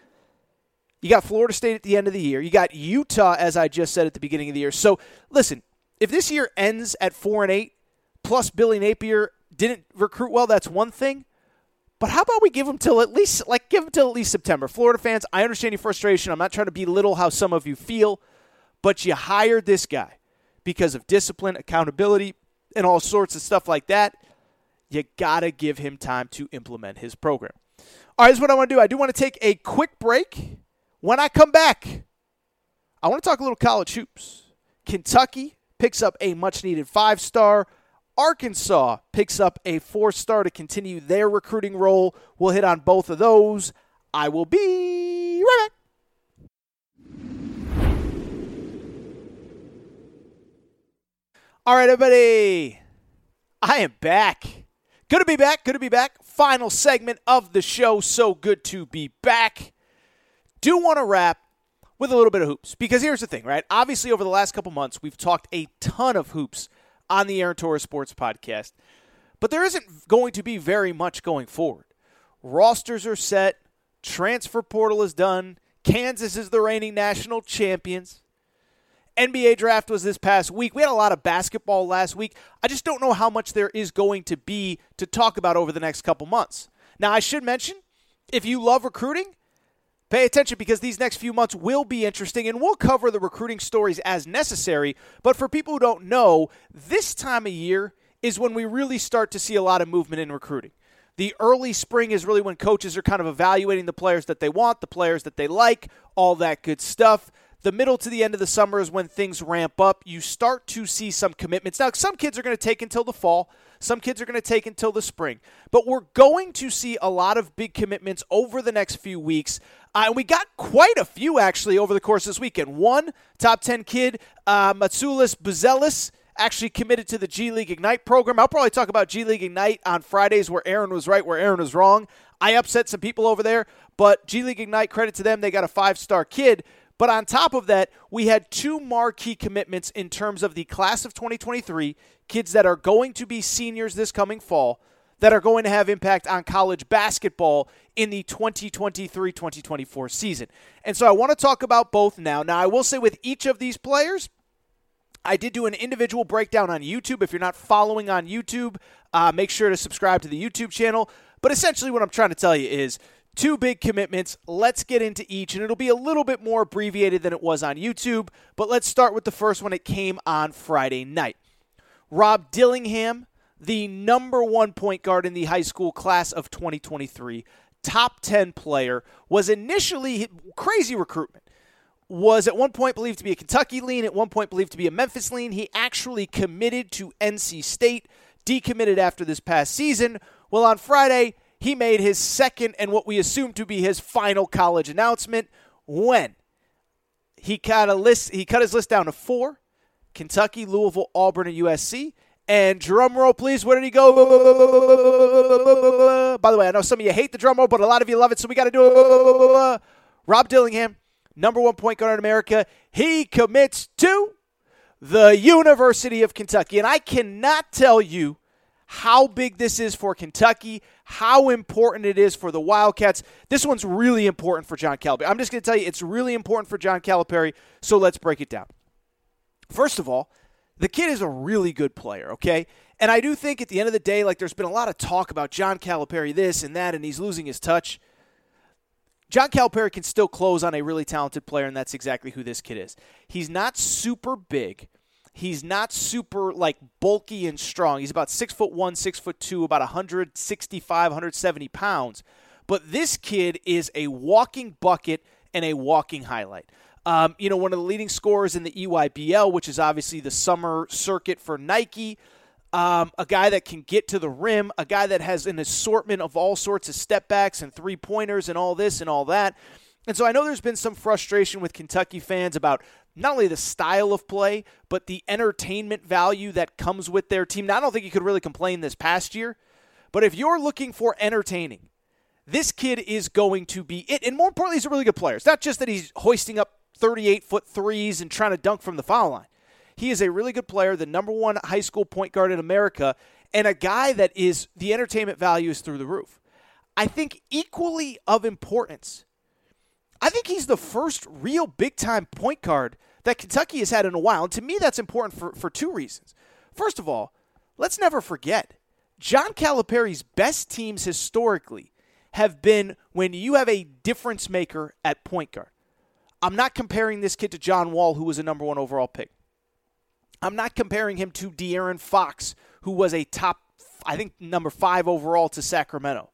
You got Florida State at the end of the year. You got Utah, as I just said at the beginning of the year. So listen, if this year ends at four and eight, plus Billy Napier didn't recruit well, that's one thing. But how about we give him till at least like give him till at least September? Florida fans, I understand your frustration. I'm not trying to belittle how some of you feel but you hired this guy because of discipline, accountability, and all sorts of stuff like that. You got to give him time to implement his program. All right, is what I want to do. I do want to take a quick break. When I come back, I want to talk a little college hoops. Kentucky picks up a much needed five star. Arkansas picks up a four star to continue their recruiting role. We'll hit on both of those. I will be right back. All right, everybody. I am back. Good to be back. Good to be back. Final segment of the show. So good to be back. Do want to wrap with a little bit of hoops because here's the thing, right? Obviously, over the last couple months, we've talked a ton of hoops on the Aaron Torres Sports Podcast, but there isn't going to be very much going forward. Rosters are set, transfer portal is done, Kansas is the reigning national champions. NBA draft was this past week. We had a lot of basketball last week. I just don't know how much there is going to be to talk about over the next couple months. Now, I should mention if you love recruiting, pay attention because these next few months will be interesting and we'll cover the recruiting stories as necessary. But for people who don't know, this time of year is when we really start to see a lot of movement in recruiting. The early spring is really when coaches are kind of evaluating the players that they want, the players that they like, all that good stuff. The middle to the end of the summer is when things ramp up. You start to see some commitments. Now, some kids are going to take until the fall, some kids are going to take until the spring. But we're going to see a lot of big commitments over the next few weeks. Uh, and we got quite a few actually over the course of this weekend. One top 10 kid, uh, Matas Buzelis actually committed to the G League Ignite program. I'll probably talk about G League Ignite on Fridays where Aaron was right, where Aaron was wrong. I upset some people over there, but G League Ignite, credit to them, they got a five star kid. But on top of that, we had two marquee commitments in terms of the class of 2023, kids that are going to be seniors this coming fall. that are going to have impact on college basketball in the 2023 2024 season. And so I want to talk about both now. Now, I will say with each of these players, I did do an individual breakdown on YouTube. If you're not following on YouTube, uh, make sure to subscribe to the YouTube channel. But essentially, what I'm trying to tell you is two big commitments. Let's get into each, and it'll be a little bit more abbreviated than it was on YouTube. But let's start with the first one. It came on Friday night. Rob Dillingham, the number one point guard in the high school class of 2023, top 10 player, was initially crazy recruitment was at one point believed to be a Kentucky lean, at one point believed to be a Memphis lean. He actually committed to NC State, decommitted after this past season. Well, on Friday, he made his second and what we assume to be his final college announcement when he cut a list he cut his list down to four Kentucky, Louisville, Auburn, and USC. And drum roll, please. Where did he go? By the way, I know some of you hate the drum roll, but a lot of you love it, so we got to do it. Rob Dillingham number one point guard in America. He commits to the University of Kentucky. And I cannot tell you how big this is for Kentucky, how important it is for the Wildcats. This one's really important for John Calipari. I'm just going to tell you it's really important for John Calipari, so let's break it down. First of all, the kid is a really good player, okay? And I do think at the end of the day, like there's been a lot of talk about John Calipari this and that, and he's losing his touch. John Calipari can still close on a really talented player, and that's exactly who this kid is. He's not super big. He's not super like bulky and strong. He's about six foot one, six foot two, about 165, 170 pounds. But this kid is a walking bucket and a walking highlight. Um, you know, one of the leading scorers in the EYBL, which is obviously the summer circuit for Nike um, a guy that can get to the rim, a guy that has an assortment of all sorts of step backs and three pointers and all this and all that. And so I know there's been some frustration with Kentucky fans about not only the style of play, but the entertainment value that comes with their team. Now, I don't think you could really complain this past year, but if you're looking for entertaining, this kid is going to be it. And more importantly, he's a really good player. It's not just that he's hoisting up 38 foot threes and trying to dunk from the foul line. He is a really good player, the number one high school point guard in America, and a guy that is the entertainment value is through the roof. I think equally of importance. I think he's the first real big time point guard that Kentucky has had in a while. And to me, that's important for, for two reasons. First of all, let's never forget John Calipari's best teams historically have been when you have a difference maker at point guard. I'm not comparing this kid to John Wall, who was a number one overall pick. I'm not comparing him to De'Aaron Fox, who was a top, I think, number five overall to Sacramento.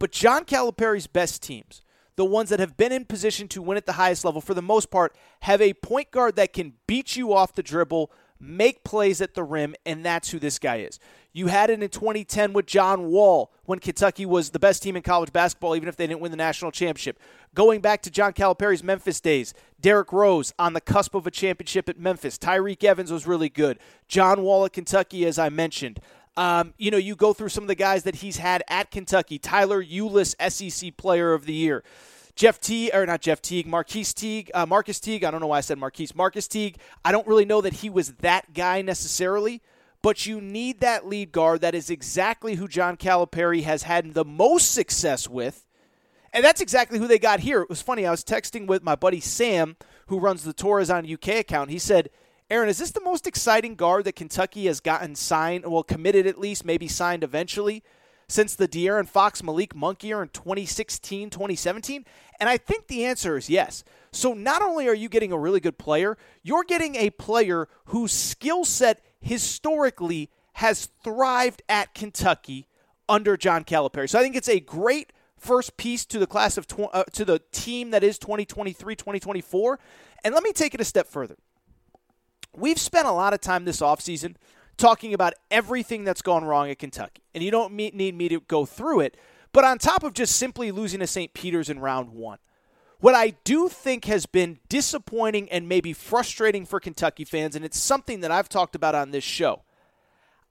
But John Calipari's best teams, the ones that have been in position to win at the highest level, for the most part, have a point guard that can beat you off the dribble, make plays at the rim, and that's who this guy is. You had it in 2010 with John Wall when Kentucky was the best team in college basketball, even if they didn't win the national championship. Going back to John Calipari's Memphis days, Derrick Rose on the cusp of a championship at Memphis. Tyreke Evans was really good. John Wall at Kentucky, as I mentioned. Um, you know, you go through some of the guys that he's had at Kentucky. Tyler Ulis, SEC Player of the Year. Jeff Teague, or not Jeff Teague, Marquise Teague, uh, Marcus Teague. I don't know why I said Marquise. Marcus Teague. I don't really know that he was that guy necessarily, but you need that lead guard. That is exactly who John Calipari has had the most success with. And that's exactly who they got here. It was funny. I was texting with my buddy Sam, who runs the Torres on UK account. He said, Aaron, is this the most exciting guard that Kentucky has gotten signed, well, committed at least, maybe signed eventually, since the De'Aaron Fox Malik Monk year in 2016, 2017? And I think the answer is yes. So not only are you getting a really good player, you're getting a player whose skill set historically has thrived at Kentucky under John Calipari. So I think it's a great first piece to the class of tw- uh, to the team that is 2023 2024 and let me take it a step further we've spent a lot of time this offseason talking about everything that's gone wrong at kentucky and you don't need me to go through it but on top of just simply losing to st peter's in round one what I do think has been disappointing and maybe frustrating for Kentucky fans, and it's something that I've talked about on this show.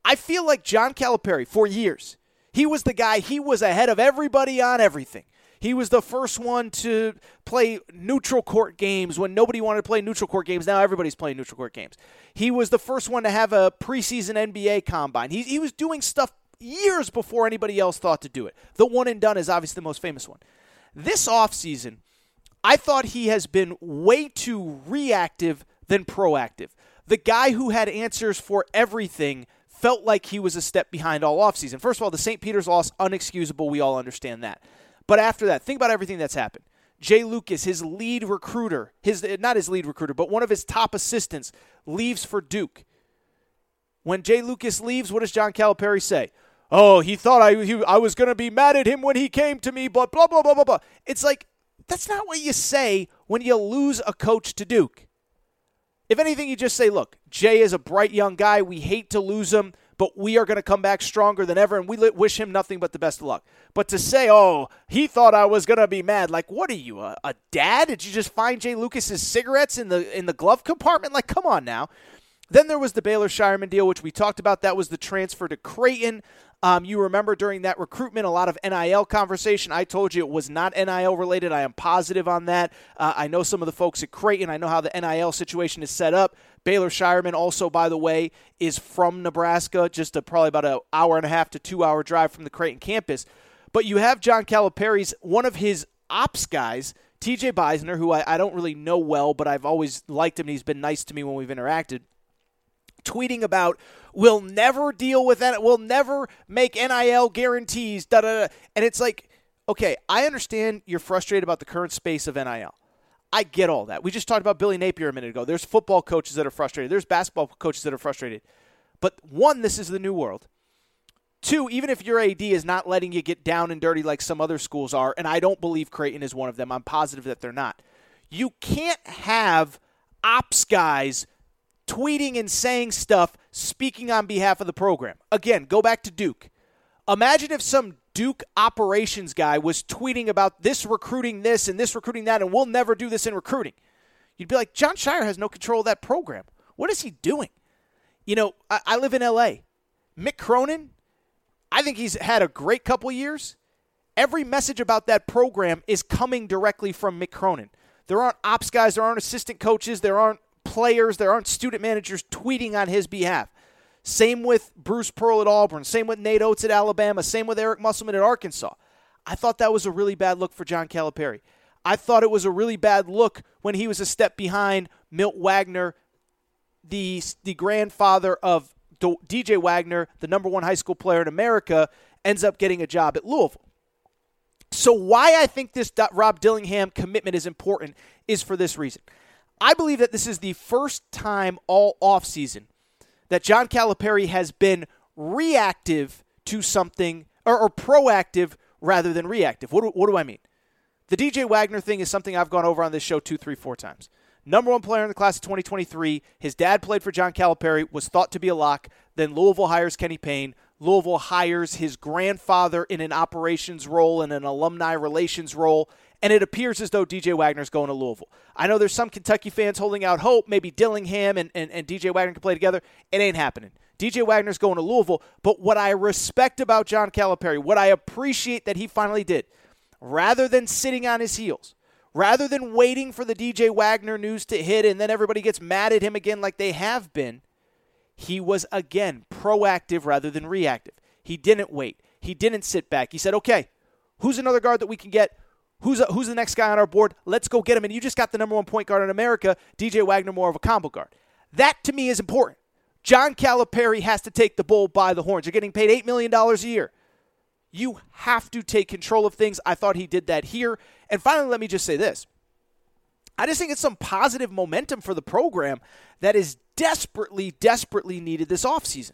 I feel like John Calipari, for years, he was the guy, he was ahead of everybody on everything. He was the first one to play neutral court games when nobody wanted to play neutral court games. Now everybody's playing neutral court games. He was the first one to have a preseason NBA combine. He, he was doing stuff years before anybody else thought to do it. The one and done is obviously the most famous one. This offseason, I thought he has been way too reactive than proactive. The guy who had answers for everything felt like he was a step behind all offseason. First of all, the St. Peter's loss, unexcusable. We all understand that. But after that, think about everything that's happened. Jai Lucas, his lead recruiter, his not his lead recruiter, but one of his top assistants, leaves for Duke. When Jai Lucas leaves, what does John Calipari say? Oh, he thought I he, I was going to be mad at him when he came to me, but blah blah blah blah blah. It's like that's not what you say when you lose a coach to Duke. If anything, you just say, look, Jai is a bright young guy. We hate to lose him, but we are going to come back stronger than ever, and we wish him nothing but the best of luck. But to say, oh, he thought I was going to be mad, like, what are you, a, a dad? Did you just find Jai Lucas's cigarettes in the in the glove compartment? Like, come on now. Then there was the Baylor Scheierman deal, which we talked about. That was the transfer to Creighton. Um, you remember during that recruitment, a lot of NIL conversation. I told you it was not NIL related. I am positive on that. Uh, I know some of the folks at Creighton. I know how the NIL situation is set up. Baylor Scheierman, also, by the way, is from Nebraska, just a, probably about an hour and a half to two hour drive from the Creighton campus. But you have John Calipari's, one of his ops guys, TJ Beisner, who I, I don't really know well, but I've always liked him and he's been nice to me when we've interacted tweeting about we'll never deal with that. We'll never make NIL guarantees. Da, da, da. And it's like, okay, I understand you're frustrated about the current space of NIL. I get all that. We just talked about Billy Napier a minute ago. There's football coaches that are frustrated. There's basketball coaches that are frustrated. But one, this is the new world. Two, even if your AD is not letting you get down and dirty like some other schools are, and I don't believe Creighton is one of them, I'm positive that they're not. You can't have ops guys tweeting and saying stuff, speaking on behalf of the program. Again, go back to Duke. Imagine if some Duke operations guy was tweeting about this recruiting this and this recruiting that, and we'll never do this in recruiting. You'd be like, Jon Scheyer has no control of that program. What is he doing? You know, I, I live in LA. Mick Cronin, I think he's had a great couple years. Every message about that program is coming directly from Mick Cronin. There aren't ops guys, there aren't assistant coaches, there aren't players, there aren't student managers tweeting on his behalf. Same with Bruce Pearl at Auburn. Same with Nate Oats at Alabama. Same with Eric Musselman at Arkansas. I thought that was a really bad look for John Calipari. I thought it was a really bad look when he was a step behind Milt Wagner, the the grandfather of DJ Wagner, the number one high school player in America, ends up getting a job at Louisville. So why I think this Rob Dillingham commitment is important is for this reason. I believe that this is the first time all offseason that John Calipari has been reactive to something or, or proactive rather than reactive. What do, what do I mean? The DJ Wagner thing is something I've gone over on this show two, three, four times. Number one player in the class of 2023. His dad played for John Calipari, was thought to be a lock. Then Louisville hires Kenny Payne. Louisville hires his grandfather in an operations role and an alumni relations role and it appears as though DJ Wagner's going to Louisville. I know there's some Kentucky fans holding out hope, maybe Dillingham and, and, and DJ Wagner can play together. It ain't happening. DJ Wagner's going to Louisville, but what I respect about John Calipari, what I appreciate that he finally did, rather than sitting on his heels, rather than waiting for the DJ Wagner news to hit and then everybody gets mad at him again like they have been, he was again proactive rather than reactive. He didn't wait. He didn't sit back. He said, okay, who's another guard that we can get? Who's, a, who's the next guy on our board? Let's go get him. And you just got the number one point guard in America, DJ Wagner, more of a combo guard. That to me is important. John Calipari has to take the bull by the horns. You're getting paid $8 million a year. You have to take control of things. I thought he did that here. And finally, let me just say this. I just think it's some positive momentum for the program that is desperately, desperately needed this offseason.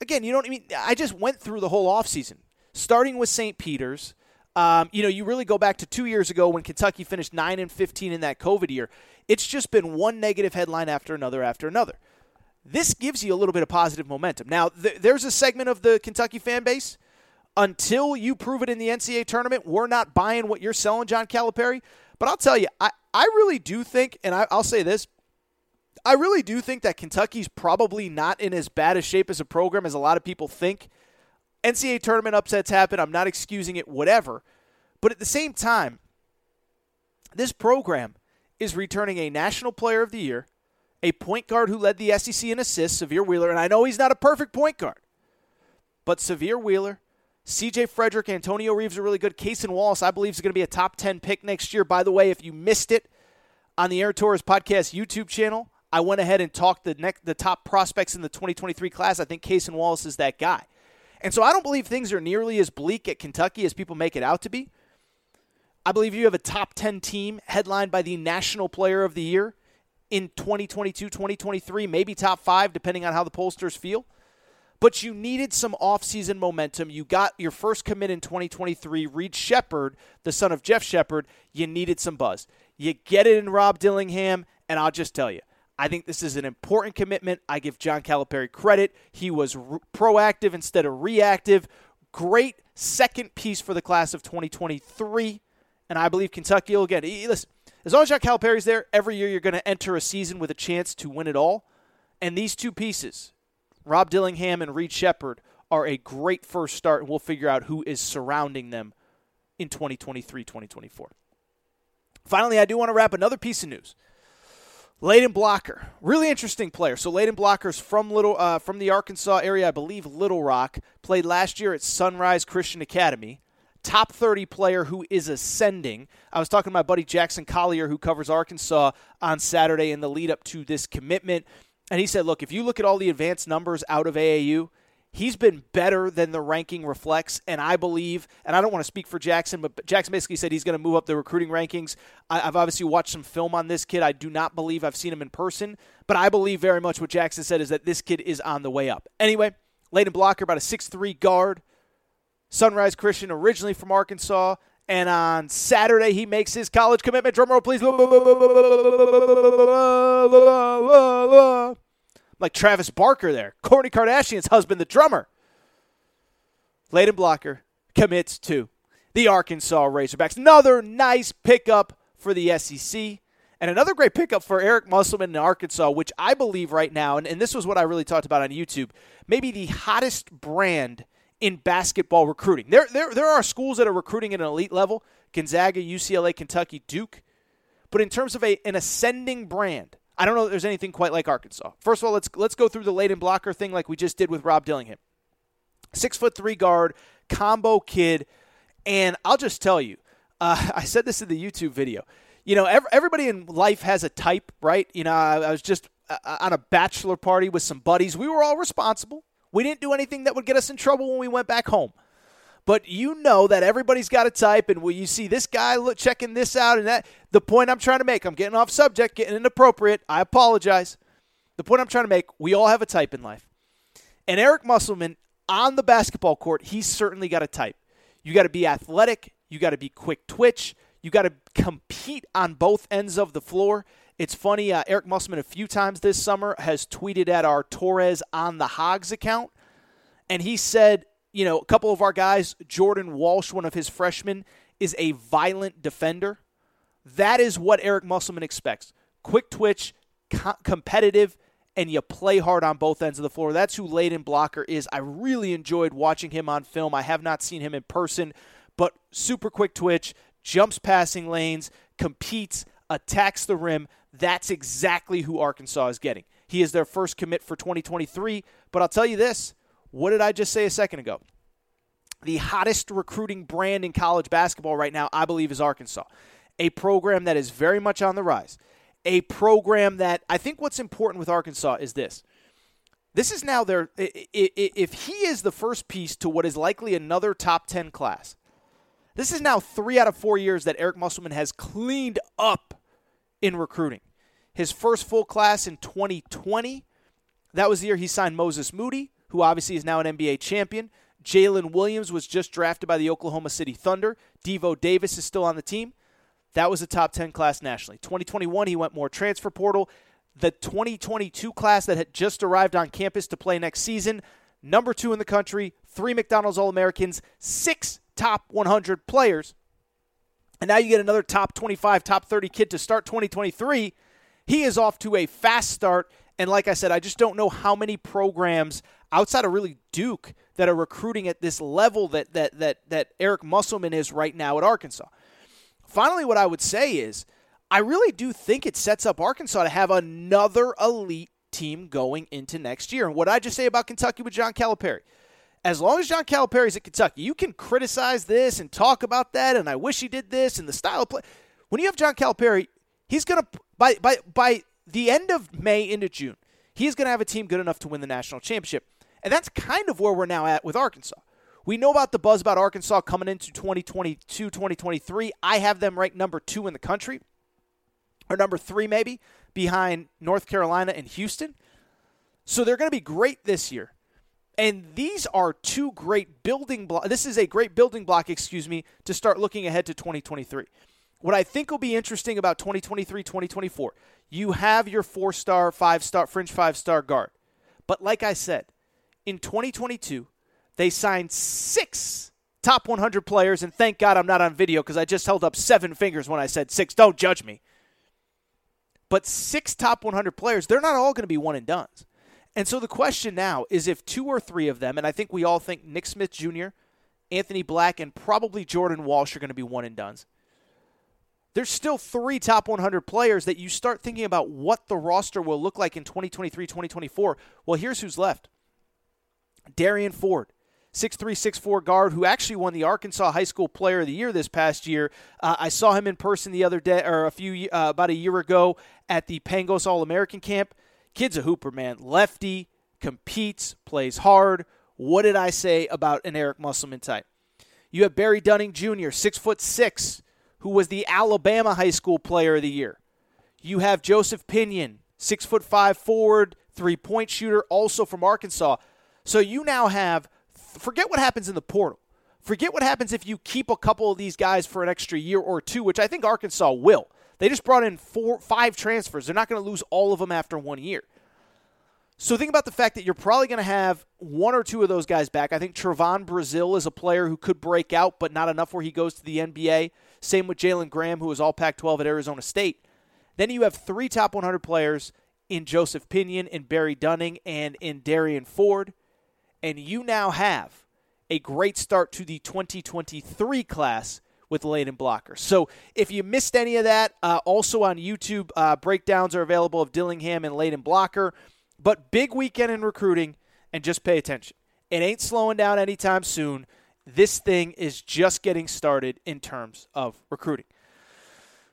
Again, you know what I mean? I just went through the whole offseason, starting with St. Peter's, um, you know, you really go back to two years ago when Kentucky finished 9 and 15 in that COVID year. It's just been one negative headline after another after another. This gives you a little bit of positive momentum. Now, th- there's a segment of the Kentucky fan base. Until you prove it in the NCAA tournament, we're not buying what you're selling, John Calipari. But I'll tell you, I, I really do think, and I, I'll say this I really do think that Kentucky's probably not in as bad a shape as a program as a lot of people think. NCAA tournament upsets happen. I'm not excusing it, whatever. But at the same time, this program is returning a National Player of the Year, a point guard who led the SEC in assists, Sahvir Wheeler, and I know he's not a perfect point guard. but Sahvir Wheeler, CJ Frederick, Antonio Reeves are really good. Cason Wallace, I believe, is going to be a top 10 pick next year. By the way, if you missed it on the Aaron Torres Podcast YouTube channel, I went ahead and talked the next, the top prospects in the 2023 class. I think Cason Wallace is that guy. And so I don't believe things are nearly as bleak at Kentucky as people make it out to be. I believe you have a top 10 team headlined by the National Player of the Year in 2022, 2023, maybe top five, depending on how the pollsters feel. But you needed some offseason momentum. You got your first commit in 2023, Reed Sheppard, the son of Jeff Sheppard. You needed some buzz. You get it in Rob Dillingham, and I'll just tell you, I think this is an important commitment. I give John Calipari credit. He was re- proactive instead of reactive. Great second piece for the class of 2023. And I believe Kentucky will get it. Listen, as long as John Calipari's there, every year you're going to enter a season with a chance to win it all. And these two pieces, Rob Dillingham and Reed Sheppard, are a great first start, and we'll figure out who is surrounding them in 2023 2024. Finally, I do want to wrap another piece of news. Layden Blocker, really interesting player. So Layden Blocker's from Little uh, from the Arkansas area, I believe Little Rock. Played last year at Sunrise Christian Academy. Top 30 player who is ascending. I was talking to my buddy Jackson Collier, who covers Arkansas on Saturday in the lead up to this commitment, and he said, "Look, if you look at all the advanced numbers out of AAU, he's been better than the ranking reflects. And I believe, and I don't want to speak for Jackson, but Jackson basically said he's going to move up the recruiting rankings. I, have obviously watched some film on this kid. I do not believe I've seen him in person, but I believe very much what Jackson said is that this kid is on the way up. Anyway, Layden Blocker, about a six-three guard, Sunrise Christian, originally from Arkansas. And on Saturday, he makes his college commitment. Drum roll, please. Like Travis Barker there. Kourtney Kardashian's husband, the drummer. Layden Blocker commits to the Arkansas Razorbacks. Another nice pickup for the SEC. And another great pickup for Eric Musselman in Arkansas, which I believe right now, and, and this was what I really talked about on YouTube, maybe the hottest brand in basketball recruiting. There, there, there are schools that are recruiting at an elite level Gonzaga, UCLA, Kentucky, Duke. But in terms of a, an ascending brand, I don't know that there's anything quite like Arkansas. First of all, let's let's go through the Layden Blocker thing like we just did with Rob Dillingham. Six foot three guard, combo kid, and I'll just tell you, uh, I said this in the YouTube video. You know, everybody in life has a type, right? You know, I, I was just uh, on a bachelor party with some buddies. We were all responsible. We didn't do anything that would get us in trouble when we went back home. But you know that everybody's got a type, and when you see this guy look, checking this out and that, the point I'm trying to make, I'm getting off subject, getting inappropriate. I apologize. The point I'm trying to make, we all have a type in life. And Eric Musselman on the basketball court, he's certainly got a type. You got to be athletic, you got to be quick twitch, you got to compete on both ends of the floor. It's funny, uh, Eric Musselman a few times this summer has tweeted at our Torres on the Hogs account, and he said, you know, a couple of our guys, Jordan Walsh, one of his freshmen, is a violent defender. That is what Eric Musselman expects. Quick twitch, co- competitive, and you play hard on both ends of the floor. That's who Layden Blocker is. I really enjoyed watching him on film. I have not seen him in person, but super quick twitch, jumps passing lanes, competes, attacks the rim. That's exactly who Arkansas is getting. He is their first commit for 2023. But I'll tell you this what did I just say a second ago? The hottest recruiting brand in college basketball right now, I believe, is Arkansas. A program that is very much on the rise. A program that I think what's important with Arkansas is this. This is now their, if he is the first piece to what is likely another top 10 class, this is now three out of four years that Eric Musselman has cleaned up in recruiting. His first full class in 2020, that was the year he signed Moses Moody, who obviously is now an NBA champion. Jaylin Williams was just drafted by the Oklahoma City Thunder. Devo Davis is still on the team. That was a top 10 class nationally. 2021, he went more transfer portal. The 2022 class that had just arrived on campus to play next season, number two in the country, three McDonald's All Americans, six top 100 players. And now you get another top 25, top 30 kid to start 2023. He is off to a fast start. And like I said, I just don't know how many programs outside of really Duke that are recruiting at this level that that that that Eric Musselman is right now at Arkansas. Finally, what I would say is I really do think it sets up Arkansas to have another elite team going into next year. And what I just say about Kentucky with John Calipari, as long as John Calipari's at Kentucky, you can criticize this and talk about that, and I wish he did this and the style of play. When you have John Calipari, he's gonna by by by the end of May into June, he's gonna have a team good enough to win the national championship, and that's kind of where we're now at with Arkansas. We know about the buzz about Arkansas coming into 2022, 2023. I have them ranked number two in the country, or number three maybe, behind North Carolina and Houston. So they're going to be great this year. And these are two great building blocks. This is a great building block, excuse me, to start looking ahead to 2023. What I think will be interesting about 2023 2024, you have your four star, five star, fringe five star guard. But like I said, in 2022, they signed six top 100 players. And thank God I'm not on video because I just held up seven fingers when I said six. Don't judge me. But six top 100 players, they're not all going to be one and dones. And so the question now is if two or three of them, and I think we all think Nick Smith Jr., Anthony Black, and probably Jordan Walsh are going to be one and dones. There's still three top 100 players that you start thinking about what the roster will look like in 2023 2024. Well, here's who's left Derrian Ford, 6364 guard who actually won the Arkansas High School Player of the Year this past year. Uh, I saw him in person the other day, or a few, uh, about a year ago at the Pangos All American Camp. Kid's a hooper, man. Lefty, competes, plays hard. What did I say about an Eric Musselman type? You have Barry Dunning Jr., six foot six, who was the Alabama High School Player of the Year. You have Joseph Pinion, six foot five forward, three point shooter, also from Arkansas. So you now have, forget what happens in the portal. Forget what happens if you keep a couple of these guys for an extra year or two, which I think Arkansas will. They just brought in four, five transfers. They're not going to lose all of them after one year. So think about the fact that you're probably going to have one or two of those guys back. I think Trevon Brazile is a player who could break out, but not enough where he goes to the NBA. Same with Jalen Graham, who was all Pac-12 at Arizona State. Then you have three top 100 players in Joseph Pinion, in Barry Dunning, and in Derrian Ford. And you now have a great start to the 2023 class with Layden Blocker. So if you missed any of that, uh, also on YouTube, uh, breakdowns are available of Dillingham and Layden Blocker. But big weekend in recruiting, and just pay attention. It ain't slowing down anytime soon. This thing is just getting started in terms of recruiting.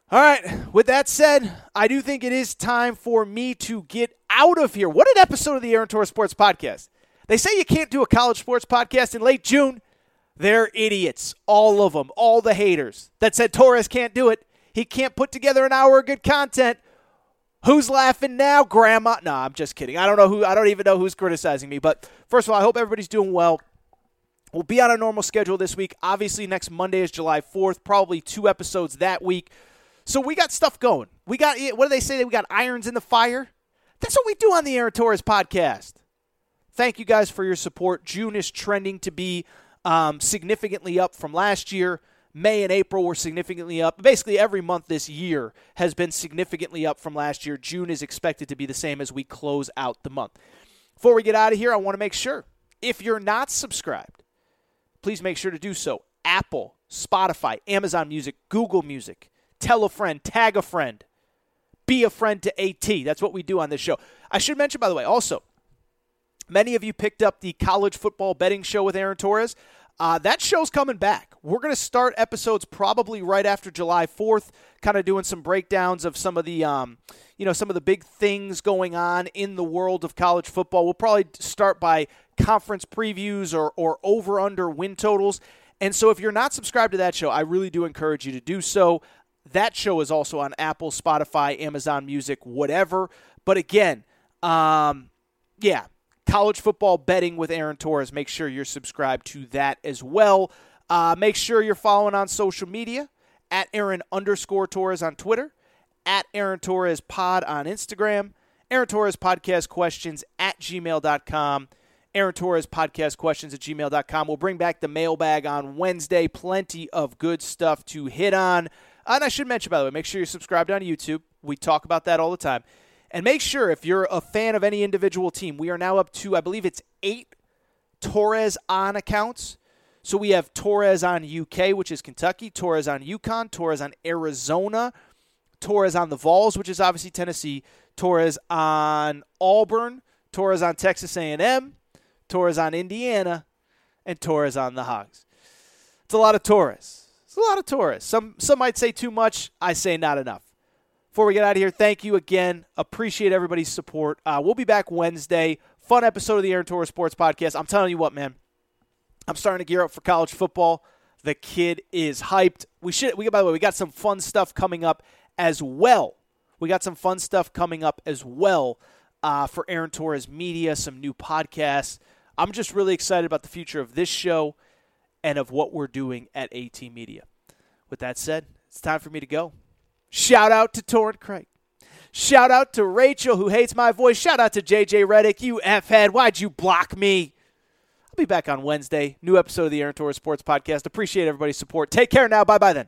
All right, with that said, I do think it is time for me to get out of here. What an episode of the Aaron Torres Sports Podcast. They say you can't do a college sports podcast in late June. They're idiots. All of them. All the haters that said Torres can't do it. He can't put together an hour of good content. Who's laughing now, Grandma? No, I'm just kidding. I don't know who. I don't even know who's criticizing me. But first of all, I hope everybody's doing well. We'll be on a normal schedule this week. Obviously, next Monday is July 4th. Probably two episodes that week. So we got stuff going. We got what do they say? That We got irons in the fire. That's what we do on the Aaron Torres podcast. Thank you guys for your support. June is trending to be um, significantly up from last year. May and April were significantly up. Basically, every month this year has been significantly up from last year. June is expected to be the same as we close out the month. Before we get out of here, I want to make sure if you're not subscribed, please make sure to do so. Apple, Spotify, Amazon Music, Google Music. Tell a friend, tag a friend, be a friend to AT. That's what we do on this show. I should mention, by the way, also, many of you picked up the college football betting show with Aaron Torres. Uh, that show's coming back. We're going to start episodes probably right after July 4th, kind of doing some breakdowns of some of the, um, you know, some of the big things going on in the world of college football. We'll probably start by conference previews or, or over under win totals. And so if you're not subscribed to that show, I really do encourage you to do so. That show is also on Apple, Spotify, Amazon Music, whatever. But again, um, yeah, college football betting with Aaron Torres. Make sure you're subscribed to that as well. Uh, make sure you're following on social media at Aaron underscore Torres on Twitter, at Aaron Torres Pod on Instagram, Aaron Torres Podcast Questions at gmail.com. Aaron Torres podcast questions at gmail.com. We'll bring back the mailbag on Wednesday. Plenty of good stuff to hit on. And I should mention, by the way, make sure you're subscribed on YouTube. We talk about that all the time. And make sure if you're a fan of any individual team, we are now up to, I believe it's eight Torres on accounts. So we have Torres on UK, which is Kentucky, Torres on UConn, Torres on Arizona, Torres on the Vols, which is obviously Tennessee, Torres on Auburn, Torres on Texas A&M, Torres on Indiana, and Torres on the Hogs. It's a lot of Torres. It's a lot of Torres. Some some might say too much. I say not enough. Before we get out of here, thank you again. Appreciate everybody's support. Uh, we'll be back Wednesday. Fun episode of the Aaron Torres Sports Podcast. I'm telling you what, man. I'm starting to gear up for college football. The kid is hyped. We should. We by the way, we got some fun stuff coming up as well. We got some fun stuff coming up as well uh, for Aaron Torres Media. Some new podcasts. I'm just really excited about the future of this show and of what we're doing at AT Media. With that said, it's time for me to go. Shout out to Torrent Craig. Shout out to Rachel, who hates my voice. Shout out to JJ Redick, you F head. Why'd you block me? I'll be back on Wednesday. New episode of the Aaron Torres Sports Podcast. Appreciate everybody's support. Take care now. Bye bye then.